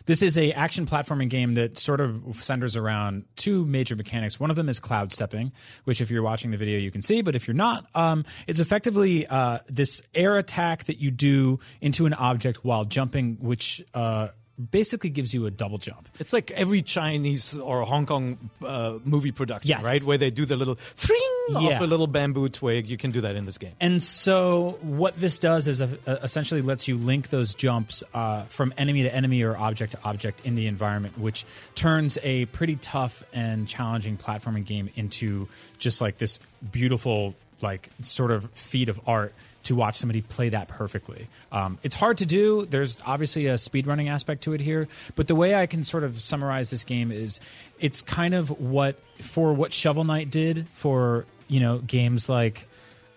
this is a action platforming game that sort of centers around two major mechanics. One of them is cloud stepping, which if you're watching the video you can see, but if you're not, um, it's effectively uh, this air attack that you do into an object while jumping, which uh, basically gives you a double jump. It's like every Chinese or Hong Kong uh, movie production, Yes. right? Where they do the little fring Yeah. off a little bamboo twig. You can do that in this game. And so, what this does is uh, essentially lets you link those jumps uh, from enemy to enemy or object to object in the environment, which turns a pretty tough and challenging platforming game into just like this beautiful, like sort of feat of art to watch somebody play that perfectly. Um, it's hard to do. There's obviously a speedrunning aspect to it here, but the way I can sort of summarize this game is it's kind of what for what Shovel Knight did for you know games like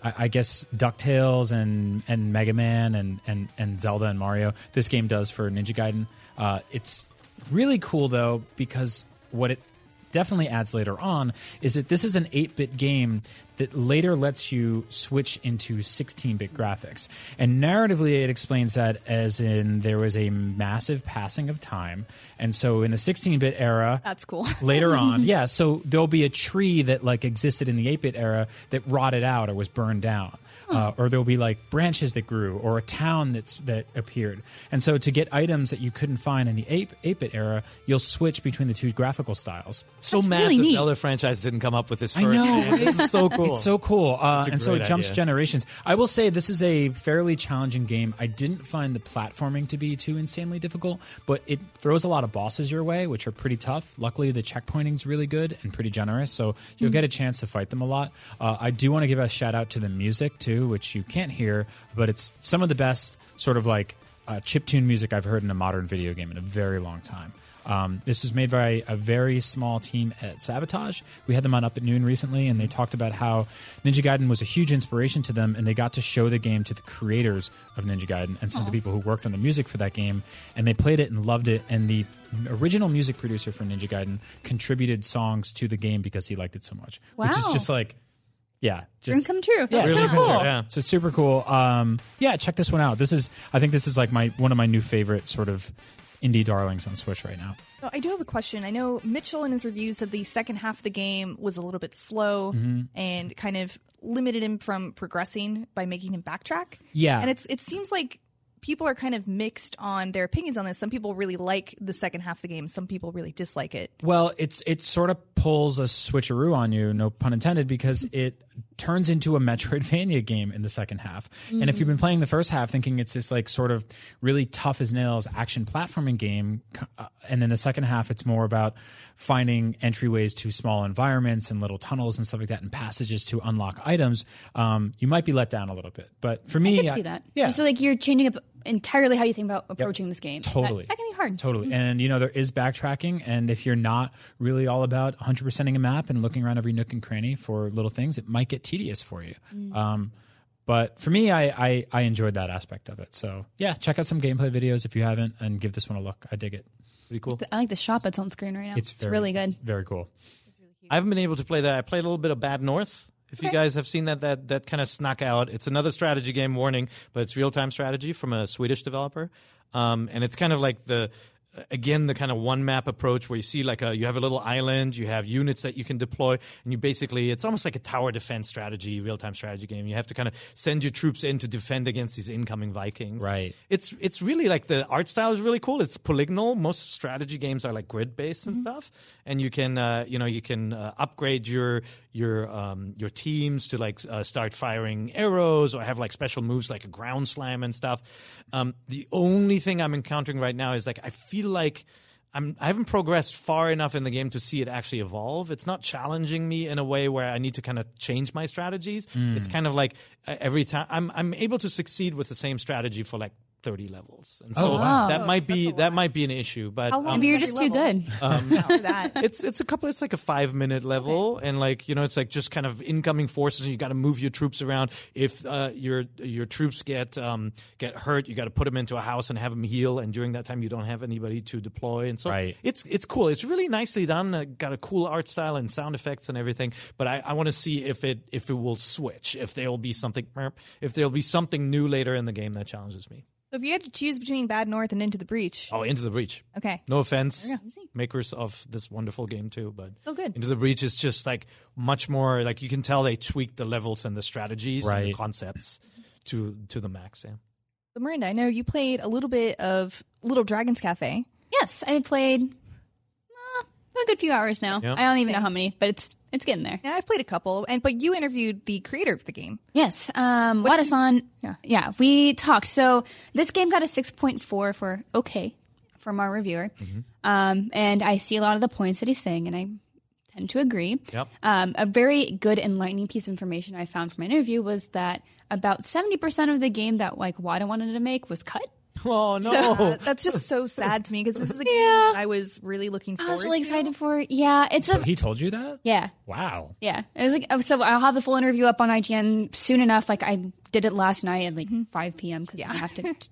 I, guess Ducktales and and Mega Man and, and and Zelda and Mario. This game does for Ninja Gaiden. Uh, it's really cool though because what it definitely adds later on is that this is an 8-bit game that later lets you switch into 16-bit graphics and narratively it explains that as in there was a massive passing of time and so in the 16-bit era That's cool. later on. Yeah, so there'll be a tree that like existed in the 8-bit era that rotted out or was burned down. Uh, or there'll be like branches that grew or a town that's that appeared. And so to get items that you couldn't find in the 8 8-bit era, you'll switch between the two graphical styles. So That's mad really the neat. Zelda franchise didn't come up with this I first. know. man. This is so cool. It's so cool. Uh, a and so it great jumps idea. generations. I will say this is a fairly challenging game. I didn't find the platforming to be too insanely difficult, but it throws a lot of bosses your way, which are pretty tough. Luckily, the checkpointing's really good and pretty generous, so you'll get a chance to fight them a lot. Uh, I do want to give a shout out to the music too, which you can't hear, but it's some of the best sort of like uh, chiptune music I've heard in a modern video game in a very long time. Um, this was made by a very small team at Sabotage. We had them on Up at Noon recently, and they talked about how Ninja Gaiden was a huge inspiration to them, and they got to show the game to the creators of Ninja Gaiden and some of the people who worked on the music for that game, and they played it and loved it. And the original music producer for Ninja Gaiden contributed songs to the game because he liked it so much, wow. which is just like, yeah, Dream just come true. yeah, That's really so cool. cool. Yeah. So it's super cool. Um, yeah, check this one out. This is, I think, this is like my one of my new favorite sort of indie darlings on Switch right now. So I do have a question. I know Mitchell in his review said the second half of the game was a little bit slow Mm-hmm. and kind of limited him from progressing by making him backtrack. Yeah. And it's it seems like people are kind of mixed on their opinions on this. Some people really like the second half of the game. Some people really dislike it. Well, it's it sort of pulls a switcheroo on you, no pun intended, because it turns into a Metroidvania game in the second half. And if you've been playing the first half thinking it's this like sort of really tough as nails action platforming game, uh, and then the second half it's more about finding entryways to small environments and little tunnels and stuff like that, and passages to unlock items, um, you might be let down a little bit. But for me, I that. yeah, So like you're changing up entirely how you think about approaching this game. Totally. that, can be hard. Totally. And, you know, there is backtracking. And if you're not really all about 100%ing a map and looking around every nook and cranny for little things, it might get tedious for you. Um, but for me, I, I, I enjoyed that aspect of it. So, yeah, check out some gameplay videos if you haven't and give this one a look. I dig it. Pretty cool. I like the shop that's on screen right now. It's, It's, very, really good. it's very cool. I haven't been able to play that. I played a little bit of Bad North. If you guys have seen that, that that kind of snuck out. It's another strategy game. Warning, but it's real time strategy from a Swedish developer, um, and it's kind of like the again the kind of one map approach where you see like a you have a little island, you have units that you can deploy, and you basically it's almost like a tower defense strategy, real time strategy game. You have to kind of send your troops in to defend against these incoming Vikings. Right. It's it's really like the art style is really cool. It's polygonal. Most strategy games are like grid based and stuff, and you can uh, you know you can uh, upgrade your your um, your teams to like uh, start firing arrows or have like special moves like a ground slam and stuff. Um, the only thing I'm encountering right now is like I feel like. I'm, I haven't progressed far enough in the game to see it actually evolve. It's not challenging me in a way where I need to kind of change my strategies. It's mm. kind of like every time I'm I'm able to succeed with the same strategy for like 30 levels, and so wow. that might be that might be an issue. But How long um, Maybe you're every just too level? good. After that. it's it's a couple. It's like a five minute level, and like you know, it's like just kind of incoming forces, and you got to move your troops around. If uh, your your troops get um, get hurt, you got to put them into a house and have them heal. And during that time, you don't have anybody to deploy, and so Right. it's it's cool. It's really nicely done. Uh, got a cool art style and sound effects and everything. But I, I want to see if it if it will switch. If there will be something. If there will be something new later in the game that challenges me. So if you had to choose between Bad North and Into the Breach, Oh, into the breach. okay, No offense, makers of this wonderful game too, but Still good. Into the Breach is just like much more like you can tell they tweaked the levels and the strategies and the concepts to to the max. Yeah. so Miranda, I know you played a little bit of Little Dragons Cafe. Yes, I played uh, a good few hours now. Yeah. I don't even know how many, but it's it's getting there. Yeah, I've played a couple, and but you interviewed the creator of the game. Yes, um, Wadasan. Yeah. yeah, we talked. So this game got a six point four for okay from our reviewer, um, and I see a lot of the points that he's saying, and I tend to agree. Yep. Um, a very good enlightening piece of information I found from my interview was that about seventy percent of the game that like Wada wanted to make was cut. Oh no! Uh, that's just so sad to me because this is a game that I was really looking forward to. I was really to. excited for. Yeah, it's a He told you that? yeah. Wow. Yeah, it was like oh, so. I'll have the full interview up on IGN soon enough. Like I did it last night at like 5 p.m. because I have to t-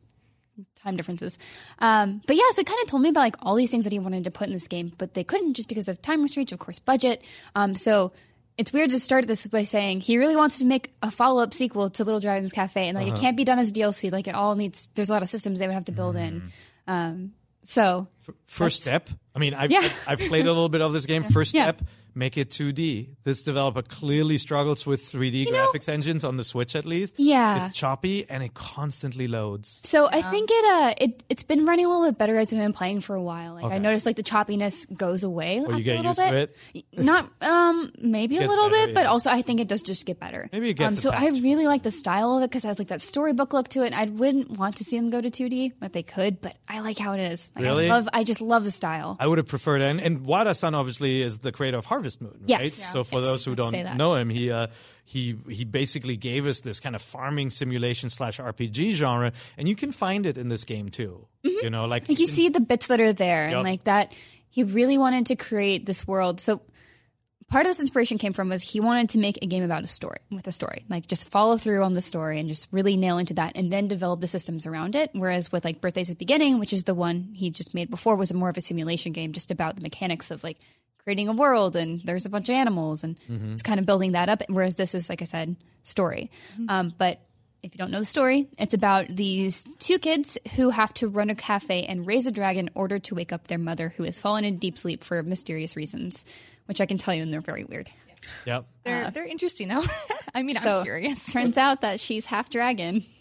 time differences. Um, but yeah, so he kind of told me about like all these things that he wanted to put in this game, but they couldn't just because of time restraints, of course, budget. Um, so it's weird to start this by saying he really wants to make a follow up sequel to Little Dragons Cafe, and like it can't be done as DLC. Like it all needs. There's a lot of systems they would have to build in. Um, so First step. I mean, I've, Yeah. I've played a little bit of this game. First Yeah. step, make it 2D. This developer clearly struggles with 3D know- graphics engines on the Switch, at least. Yeah. it's choppy and it constantly loads. So I think it uh it it's been running a little bit better as I've been playing for a while. Like I noticed like the choppiness goes away. Or you get a little used to bit. it. Not um maybe a little better, bit, but also I think it does just get better. Maybe it gets um, a so I really like the style of it because it has like that storybook look to it. I wouldn't want to see them go to 2D, but they could. But I like how it is. Like, Really? I love. I just love the style. I would have preferred, and, and Wada-san obviously is the creator of Harvest Moon, right? Yes. So for Yes, those who don't know him, he uh, he he basically gave us this kind of farming simulation slash RPG genre, and you can find it in this game too. You know, like Mm-hmm. Like you see the bits that are there, and like that, he really wanted to create this world. So part of this inspiration came from was he wanted to make a game about a story with a story, like just follow through on the story and just really nail into that, and then develop the systems around it. Whereas with like Birthdays at the Beginning, which is the one he just made before, was more of a simulation game, just about the mechanics of like creating a world and there's a bunch of animals and mm-hmm. it's kind of building that up. Whereas this is, like I said, story. Mm-hmm. Um, but if you don't know the story, it's about these two kids who have to run a cafe and raise a dragon in order to wake up their mother, who has fallen into deep sleep for mysterious reasons, which I can tell you, and they're very weird. Yep. They're uh, they're interesting though. I mean, So I'm curious. turns out that she's half dragon.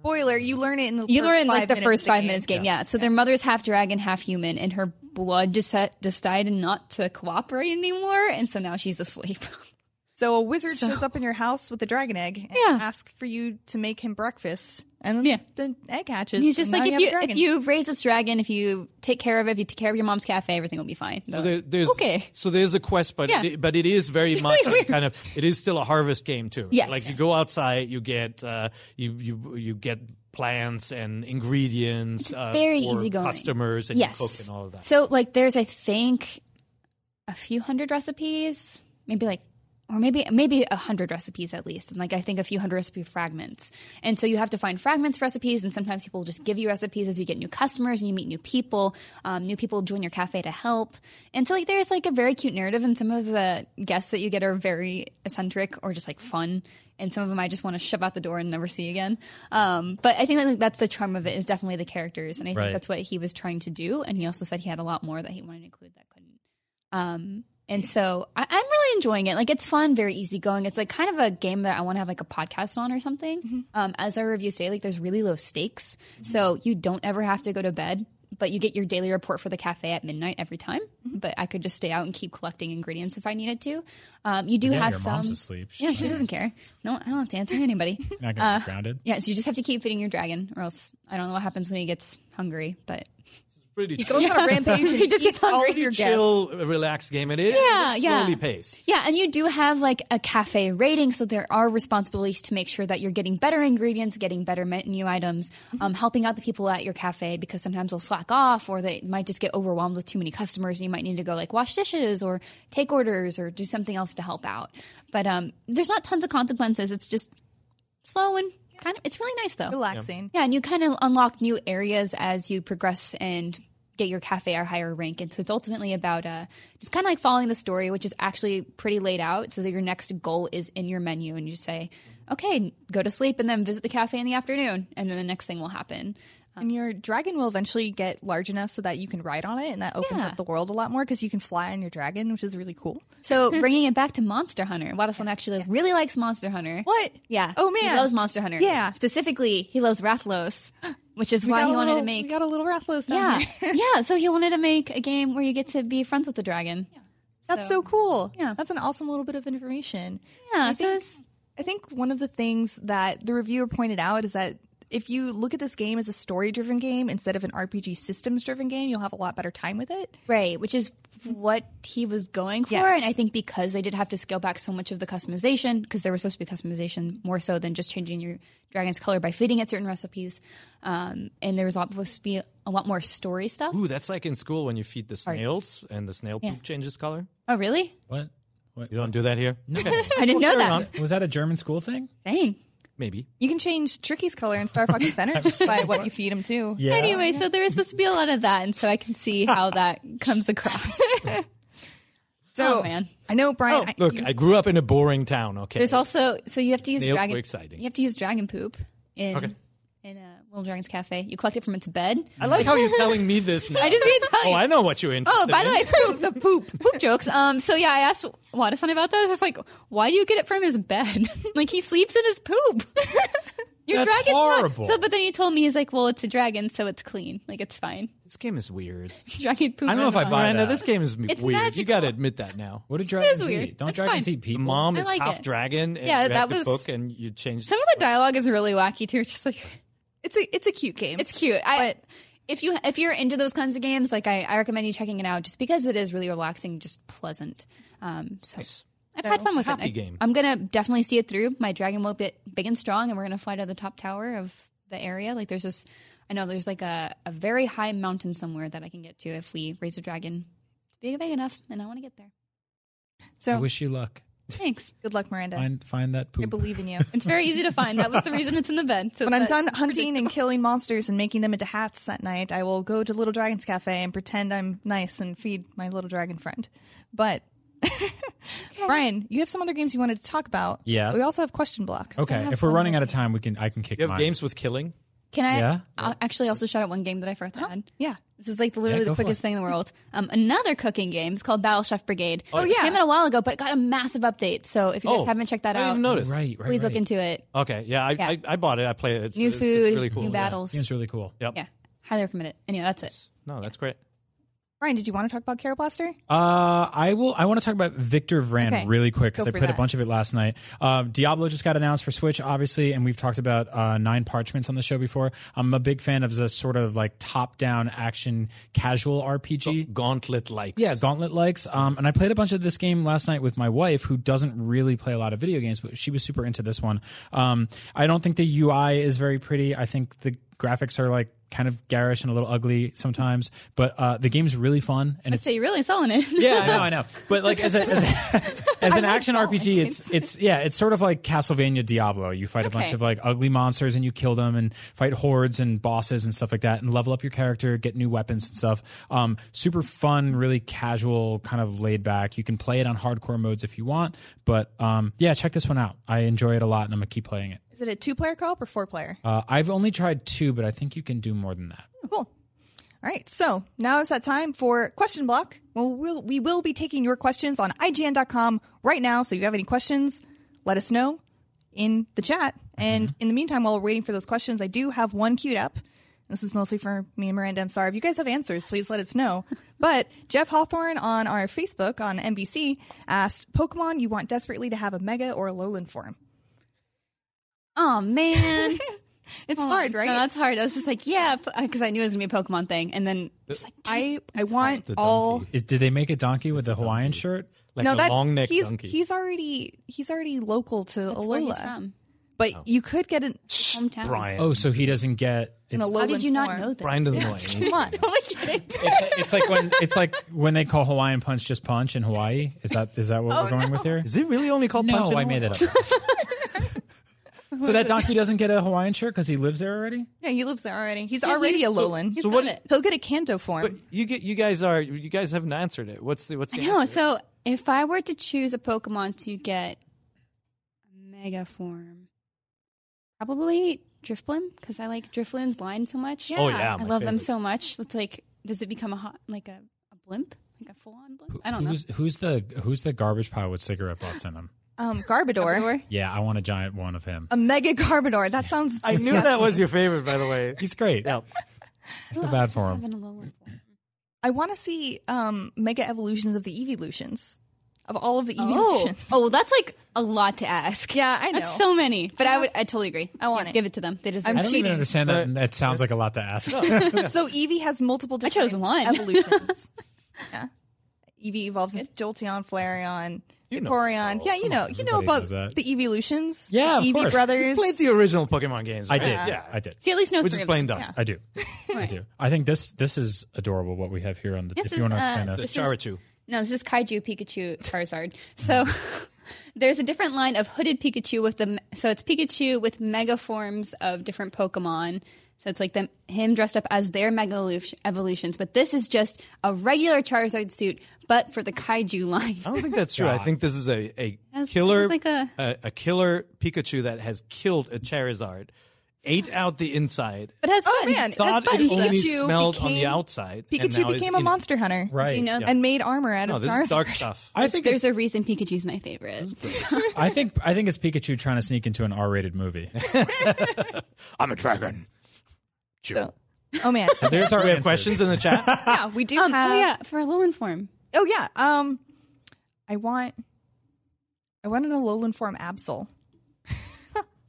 Spoiler: You learn it in the You first learn in like five the minutes first five game. minutes game, yeah. So their mother's half dragon, half human, and her blood just decided not to cooperate anymore, and so now she's asleep. So a wizard shows up in your house with a dragon egg and Yeah. asks for you to make him breakfast, and then Yeah. the egg hatches. He's just like now if you you if you raise this dragon, if you take care of it, if you take care of your mom's cafe, everything will be fine. So there, there's Okay. So there's a quest, but Yeah. it, but it is very It's much really weird. kind of it is still a harvest game too. Yes. Like you go outside, you get uh, you you you get plants and ingredients uh, very easy easygoing. customers and yes. you cook and all of that. So like there's I think a few hundred recipes, maybe like or maybe maybe a hundred recipes at least, and like I think a few hundred recipe fragments. And so you have to find fragments recipes, and sometimes people will just give you recipes as you get new customers and you meet new people. Um, new people join your cafe to help, and so like there's like a very cute narrative, and some of the guests that you get are very eccentric or just like fun. And some of them I just want to shove out the door and never see again. Um, but I think like, that's the charm of it is definitely the characters, and I think Right. that's what he was trying to do. And he also said he had a lot more that he wanted to include that couldn't. Um, and so I, I'm really enjoying it. Like it's fun, very easygoing. It's like kind of a game that I want to have like a podcast on or something. Um, as our reviews say, like there's really low stakes, so you don't ever have to go to bed. But you get your daily report for the cafe at midnight every time. But I could just stay out and keep collecting ingredients if I needed to. Um, you do Yeah, have your some. mom's asleep. Yeah, she doesn't care. No, I don't have to answer to anybody. You're not gonna be grounded. Yeah, so you just have to keep feeding your dragon, or else I don't know what happens when he gets hungry. But Pretty Goes on a rampage and He just eats gets all hungry. of your guests. chill, relaxed game. It is Yeah, it's yeah. slowly paced. Yeah, and you do have like a cafe rating, so there are responsibilities to make sure that you're getting better ingredients, getting better menu items, um, helping out the people at your cafe because sometimes they'll slack off or they might just get overwhelmed with too many customers and you might need to go like wash dishes or take orders or do something else to help out. But um, there's not tons of consequences. It's just slow and kind of, it's really nice though. Relaxing. Yeah, and you kind of unlock new areas as you progress and get your cafe a higher rank. And so it's ultimately about uh, just kind of like following the story, which is actually pretty laid out. So that your next goal is in your menu, and you say, okay, go to sleep and then visit the cafe in the afternoon, and then the next thing will happen. And your dragon will eventually get large enough so that you can ride on it, and that opens Yeah. up the world a lot more because you can fly on your dragon, which is really cool. So bringing it back to Monster Hunter, Wadasan actually really likes Monster Hunter. What? Yeah. Oh, man, he loves Monster Hunter. Yeah. Specifically, he loves Rathalos, which is We why he wanted little- to make We got a little Rathalos yeah, yeah. So he wanted to make a game where you get to be friends with the dragon. That's so cool. Yeah. That's an awesome little bit of information. Yeah, I so think, it's I think one of the things that the reviewer pointed out is that if you look at this game as a story driven game instead of an RPG systems driven game, you'll have a lot better time with it. right, which is what he was going for. Yes. And I think because they did have to scale back so much of the customization, because there was supposed to be customization more so than just changing your dragon's color by feeding it certain recipes, um, and there was supposed to be a lot more story stuff. Ooh, that's like in school when you feed the snails and the snail poop Yeah. changes color. Oh, really? What? What? You don't do that here? No. I didn't know that. Was that a German school thing? Dang. Maybe. You can change Tricky's color in Star Fox Fenner just by what you feed him too. Yeah. Anyway, so there is supposed to be a lot of that, and so I can see how that comes across. So Oh, man. I know Brian. Oh, I- Look, you- I grew up in a boring town, okay? There's also so you have to use Snails dragon. were exciting. You have to use dragon poop in Okay. In a Little Dragon's Cafe. You collect it from its bed. I like how you're telling me this now. I just need to tell you. Oh. I know what you're interested Oh, by the in. way, poop, the poop, poop jokes. Um, so yeah, I asked Wadasan about that. I was like, why do you get it from his bed? like he sleeps in his poop. Your That's dragon's not- horrible. So, but then he told me he's like, well, it's a dragon, so it's clean. Like it's fine. This game is weird. Dragon poop. I don't know if I fine. buy Miranda, that. this game is It's weird. You magical. got to admit that now. What do dragons is weird. eat? Don't That's dragons fine. eat people? Mom I is like half it. dragon, and Yeah, you that have to was- cook, and you change. Some of the dialogue is really wacky too. It's just like it's a it's a cute game. It's cute. I, if you if you're into those kinds of games, like I, I recommend you checking it out, just because it is really relaxing, just pleasant. Um, so I've had fun with happy it. I, game. I'm gonna definitely see it through. My dragon will get big and strong, and we're gonna fly to the top tower of the area. Like there's this, I know there's like a, a very high mountain somewhere that I can get to if we raise a dragon to be big enough, and I want to get there. So I wish you luck. Thanks. good luck, Miranda. Find find that poop. I believe in you. It's very easy to find. That was the reason it's in the bed. So When I'm done hunting and killing monsters and making them into hats at night, I will go to Little Dragon's Cafe and pretend I'm nice and feed my little dragon friend. But Brian, you have some other games you wanted to talk about. Yes. We also have question block. Okay, have if we're running out of time, we can I can kick You have mine. games with killing. Can I Yeah? I'll actually also shout out one game that I forgot to add? Yeah. This is like literally Yeah, the quickest thing in the world. Um, another cooking game. It's called Battle Chef Brigade. Oh, It yeah. came out a while ago, but it got a massive update. So if you guys Oh, haven't checked that I didn't out, even notice. Right, right. please right. look into it. Okay, yeah, I, Yeah. I, I bought it. I played it. It's, New food, it's food, really cool. new yeah. battles. Game's really cool. Yep. Yeah, highly recommend it. Anyway, that's it. No, that's great. Ryan, did you want to talk about Kero Blaster? Uh, I will. I want to talk about Victor Vran Okay. really quick because I for played a bunch of it last night. Uh, Diablo just got announced for Switch, obviously, and we've talked about uh, Nine Parchments on the show before. I'm a big fan of the sort of like top-down action casual RPG. Gauntlet likes. Yeah, Gauntlet likes. Um, and I played a bunch of this game last night with my wife, who doesn't really play a lot of video games, but she was super into this one. Um, I don't think the UI is very pretty. I think the graphics are like kind of garish and a little ugly sometimes, but uh, the game's really fun and I'd it's say you're really selling it. yeah, I know, I know. But like as, a, as, a, as an action RPG, it's it's yeah, it's sort of like Castlevania Diablo. You fight a bunch of like ugly monsters and you kill them and fight hordes and bosses and stuff like that and level up your character, get new weapons and stuff. Um, super fun, really casual, kind of laid back. You can play it on hardcore modes if you want, but um, yeah, check this one out. I enjoy it a lot and I'm gonna keep playing it. Is it a two player co op or four player? Uh, I've only tried two, but I think you can do more than that. Cool. All right, so now is that time for question block. Well, we'll we will be taking your questions on IGN.com right now. So if you have any questions, let us know in the chat. And in the meantime, while we're waiting for those questions, I do have one queued up. This is mostly for me and Miranda. I'm sorry. If you guys have answers, please let us know. But Jeff Hawthorne on our Facebook on NVC asked Pokemon you want desperately to have a Mega or a Alolan form. Oh man, It's oh, hard, right? No, that's hard. I was just like, yeah, because uh, I knew it was gonna be a Pokemon thing, and then just like, I I want The all. Is, did they make a donkey with the Hawaiian shirt? like no a that long neck he's donkey. he's already he's already local to that's where he's Alola. from. But oh. you could get an Hometown. Brian. Oh, so he doesn't get. an It's, How did you not form. know this? Brian doesn't know anything. Come on, don't look at it. it's, it's like when it's like when they call Hawaiian punch just punch in Hawaii. Is that is that what oh, we're going with here? Is it really only called No, Punch I made Hawaii? it up. so that donkey doesn't get a Hawaiian shirt because he lives there already. Yeah, he lives there already. He's already a Alolan. He's So got what- it. He'll get a Kanto form. But you get you guys are you guys haven't answered it. What's the what's the No, answer? so if I were to choose a Pokemon to get a Mega form, probably Drifblim because I like Drifblim's line so much. Oh yeah, I my love them favorite. so much. It's like, does it become a hot like a, a blimp, like a full on blimp? I don't know. Who's who's the who's the garbage pile with cigarette butts in them? Um, Garbodor. Yeah, I want a giant one of him. A Mega Garbodor. That sounds. I knew that was your favorite, by the way. He's great. Yeah. I feel bad for him. Having a Alolan form. I want to see um, Mega evolutions of the Eeveelutions, of all of the Oh, Eeveelutions. oh, well, that's like a lot to ask. Yeah, I know. That's so many. But I would, I totally agree. I want Yeah, it. Give it to them. They deserve. I'm it. don't cheating. even understand that. That sounds like a lot to ask. So Eevee has multiple I different chose one. evolutions. yeah. Eevee evolves into Jolteon, Flareon, You know. Vaporeon. yeah, you know, you know Everybody about knows that. the evolutions. Yeah, of the Eevee course. brothers. Played the original Pokemon games. I right? did. Yeah. I did. See, at least know Which three is of plain them. dust. I do. I do. I think this this is adorable. What we have here on the. This if you want to is, explain uh, The this, This is- Charachu. No, this is Kaiju Pikachu Charizard. So there's a different line of hooded Pikachu with the so it's Pikachu with mega forms of different Pokemon. So it's like them him dressed up as their mega evolution- evolutions, but this is just a regular Charizard suit, but for the Kaiju line. I don't think that's true. I think this is a, a Has- killer has like a- a killer Pikachu that has killed a Charizard, ate out the inside, But it has Oh, buttons. man. It has thought it buttons. only Pikachu smelled on the became- outside. and Pikachu now is became a in it. monster hunter. right? you know And made armor out No, of this Charizard. is dark stuff. I think There's it's, a reason Pikachu's my favorite. I think I think it's Pikachu trying to sneak into an R-rated movie. I'm a dragon. So- oh man. There's our We have questions in the chat. yeah, we do Um, have. oh yeah, for a Alolan form. Oh yeah. Um, I want, I want an Alolan form Absol.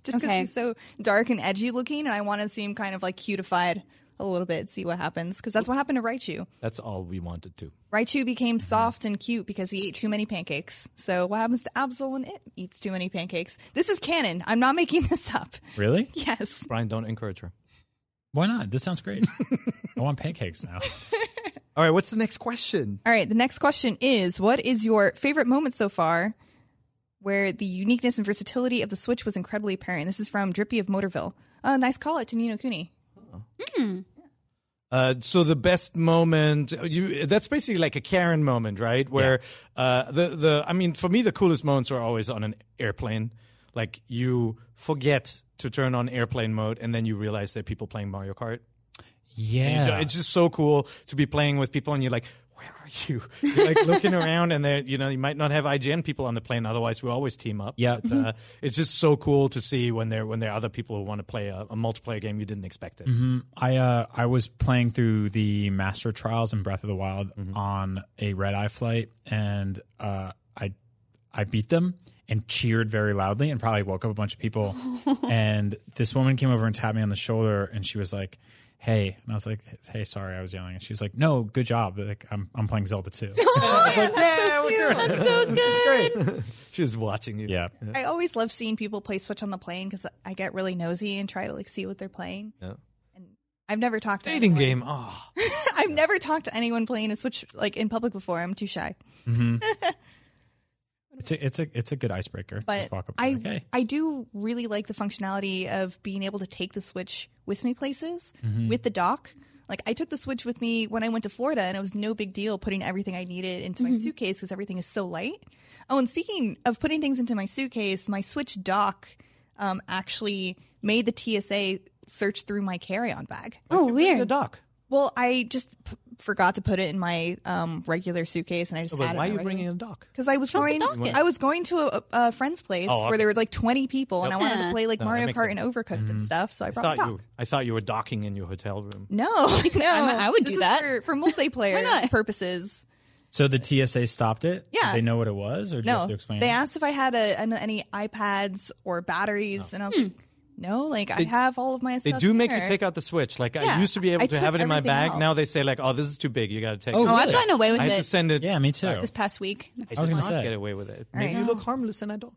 Just because Okay. he's so dark and edgy looking, and I want to see him kind of like cutified a little bit, see what happens. Because that's what happened to Raichu. That's all we wanted to. Raichu became soft and cute because he ate too many pancakes. So what happens to Absol when it eats too many pancakes? This is canon. I'm not making this up. Really? Yes. Brian, don't encourage her. Why not? This sounds great. I want pancakes now. All right, what's the next question? All right. The next question is: What is your favorite moment so far? Where the uniqueness and versatility of the Switch was incredibly apparent. This is from Drippy of Motorville. Uh, nice call it to Nino Cooney. Uh, so the best moment, you, that's basically like a Karen moment, right? Where uh, the the I mean, for me, the coolest moments are always on an airplane. Like you forget to turn on airplane mode, and then you realize there are people playing Mario Kart. And you ju- Yeah. it's just so cool to be playing with people, and you're like, "Where are you? You're like looking around, and there, you know, you might not have IGN people on the plane. Otherwise, we always team up. Yeah. But, uh, it's just so cool to see when there when there are other people who want to play a, a multiplayer game you didn't expect it. I uh I was playing through the Master Trials in Breath of the Wild on a red eye flight and uh I I beat them and cheered very loudly and probably woke up a bunch of people and this woman came over and tapped me on the shoulder and she was like Hey, and I was like, "Hey, sorry, I was yelling." And she was like, "No, good job. Like, I'm I'm playing Zelda too." Oh, that's so good. great. She was watching you. yeah, I always love seeing people play Switch on the plane because I get really nosy and try to like see what they're playing. Yeah. And I've never talked to Dating anyone. game. Oh, I've never talked to anyone playing a Switch like in public before. I'm too shy. Mm-hmm. It's a it's a it's a good icebreaker. But Just walk up I and like, hey. I do really like the functionality of being able to take the Switch with me places Mm-hmm. with the dock. Like I took the Switch with me when I went to Florida, and it was no big deal putting everything I needed into my suitcase because everything is so light. Oh, and speaking of putting things into my suitcase, my Switch dock um, actually made the TSA search through my carry-on bag. Oh, weird. the dock. Well, I just p- forgot to put it in my um, regular suitcase, and I just Oh, But had it. why are you bringing a dock? Because I was Show the going. I was going to a, a friend's place Oh, okay. where there were like twenty people, and I wanted to play like No, Mario makes Kart and sense. Overcooked and stuff. So I I brought thought my you. dock. I thought you were docking in your hotel room. No, no, I would This do is that. for, for multiplayer not? purposes. So the TSA stopped it. Yeah. Did they know what it was, or did you have No, to explain? they it? asked if I had a, an, any iPads or batteries, and I was Hmm. like, no, like I have all of my stuff They stuff. do make here. you take out the switch. Like I Yeah, used to be able I to have took it in my everything bag. out. Now they say like, "Oh, this is too big. You got to take." Oh, it. Oh, I've Really? gotten away with I had to it send it. yeah, me too. this past week. I, I was did gonna not say. get away with it. Right. You look harmless and I don't.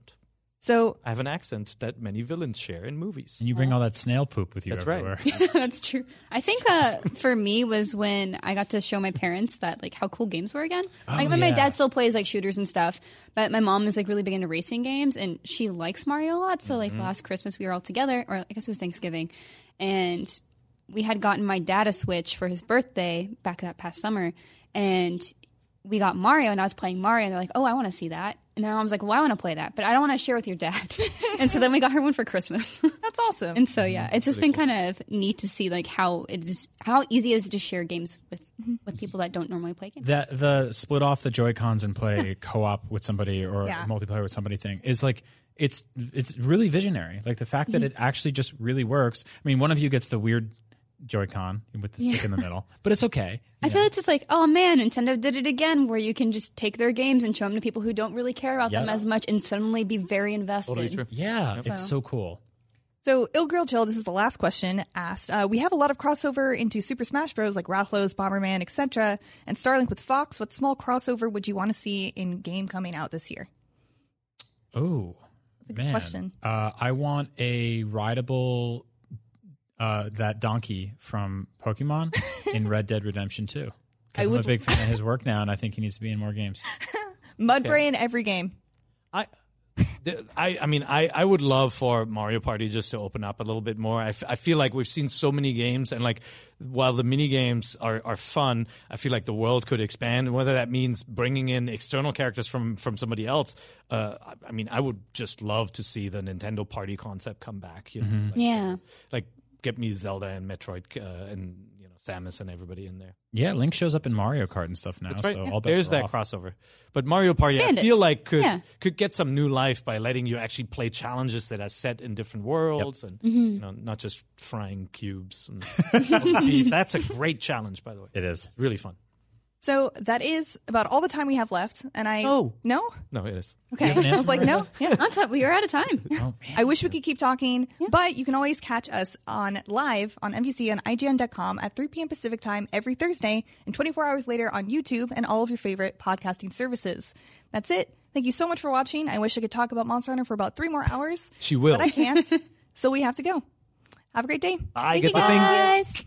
So I have an accent that many villains share in movies. And you bring all that snail poop with you That's right. everywhere. That's true. I think uh, for me was when I got to show my parents that like how cool games were again. like my, my dad still plays like shooters and stuff, but my mom is like really big into racing games and she likes Mario a lot. So like last Christmas we were all together, or I guess it was Thanksgiving, and we had gotten my dad a Switch for his birthday back that past summer, and we got Mario and I was playing Mario and they're like, "Oh, I want to see that." And their mom's like, "Well, I want to play that, but I don't want to share with your dad." and so then we got her one for Christmas. that's awesome. And so yeah, it's just been kind of neat to see like how it is how easy it is to share games with mm-hmm. with people that don't normally play games. that the split off the Joy Cons and play co op with somebody or Yeah. multiplayer with somebody thing is like it's it's really visionary. Like the fact that mm-hmm. it actually just really works. I mean, one of you gets the weird Joy-Con with the stick in the middle, but it's okay. I feel it's just like oh man, Nintendo did it again, where you can just take their games and show them to people who don't really care about them as much and suddenly be very invested. Totally true. Yeah, it's so cool. So, Ill Grill Chill, this is the last question asked. Uh, we have a lot of crossover into Super Smash Bros. like Rathalos, Bomberman, etc. And Starlink with Fox. What small crossover would you want to see in game coming out this year? Oh, that's a good man. question. Uh, I want a rideable uh, that donkey from Pokemon in Red Dead Redemption 2. I Because I'm would- a big fan of his work now, and I think he needs to be in more games. Mudbray in every game. I, I, I mean, I, I would love for Mario Party just to open up a little bit more. I, f- I feel like we've seen so many games, and like while the mini games are, are fun, I feel like the world could expand. And whether that means bringing in external characters from from somebody else, uh, I, I mean, I would just love to see the Nintendo Party concept come back. You know, like, Yeah. like get me Zelda and Metroid uh, and you know Samus and everybody in there. Yeah, Link shows up in Mario Kart and stuff now. That's right. So Yeah. all There's that off. crossover. But Mario Party, Expand I it. feel like could Yeah. could get some new life by letting you actually play challenges that are set in different worlds and you know not just frying cubes and beef. That's a great challenge, by the way. It is. Really fun. So that is about all the time we have left. And I Oh. no No, it is. okay. I was like no yeah. On top, we are out of time. Oh, man. I wish we could keep talking, but you can always catch us on live on NVC on IGN.com at 3 p.m. Pacific time every Thursday and 24 hours later on YouTube and all of your favorite podcasting services. That's it. Thank you so much for watching. I wish I could talk about Monster Hunter for about three more hours. She will. But I can't. so we have to go. Have a great day. I Thank get you the thing.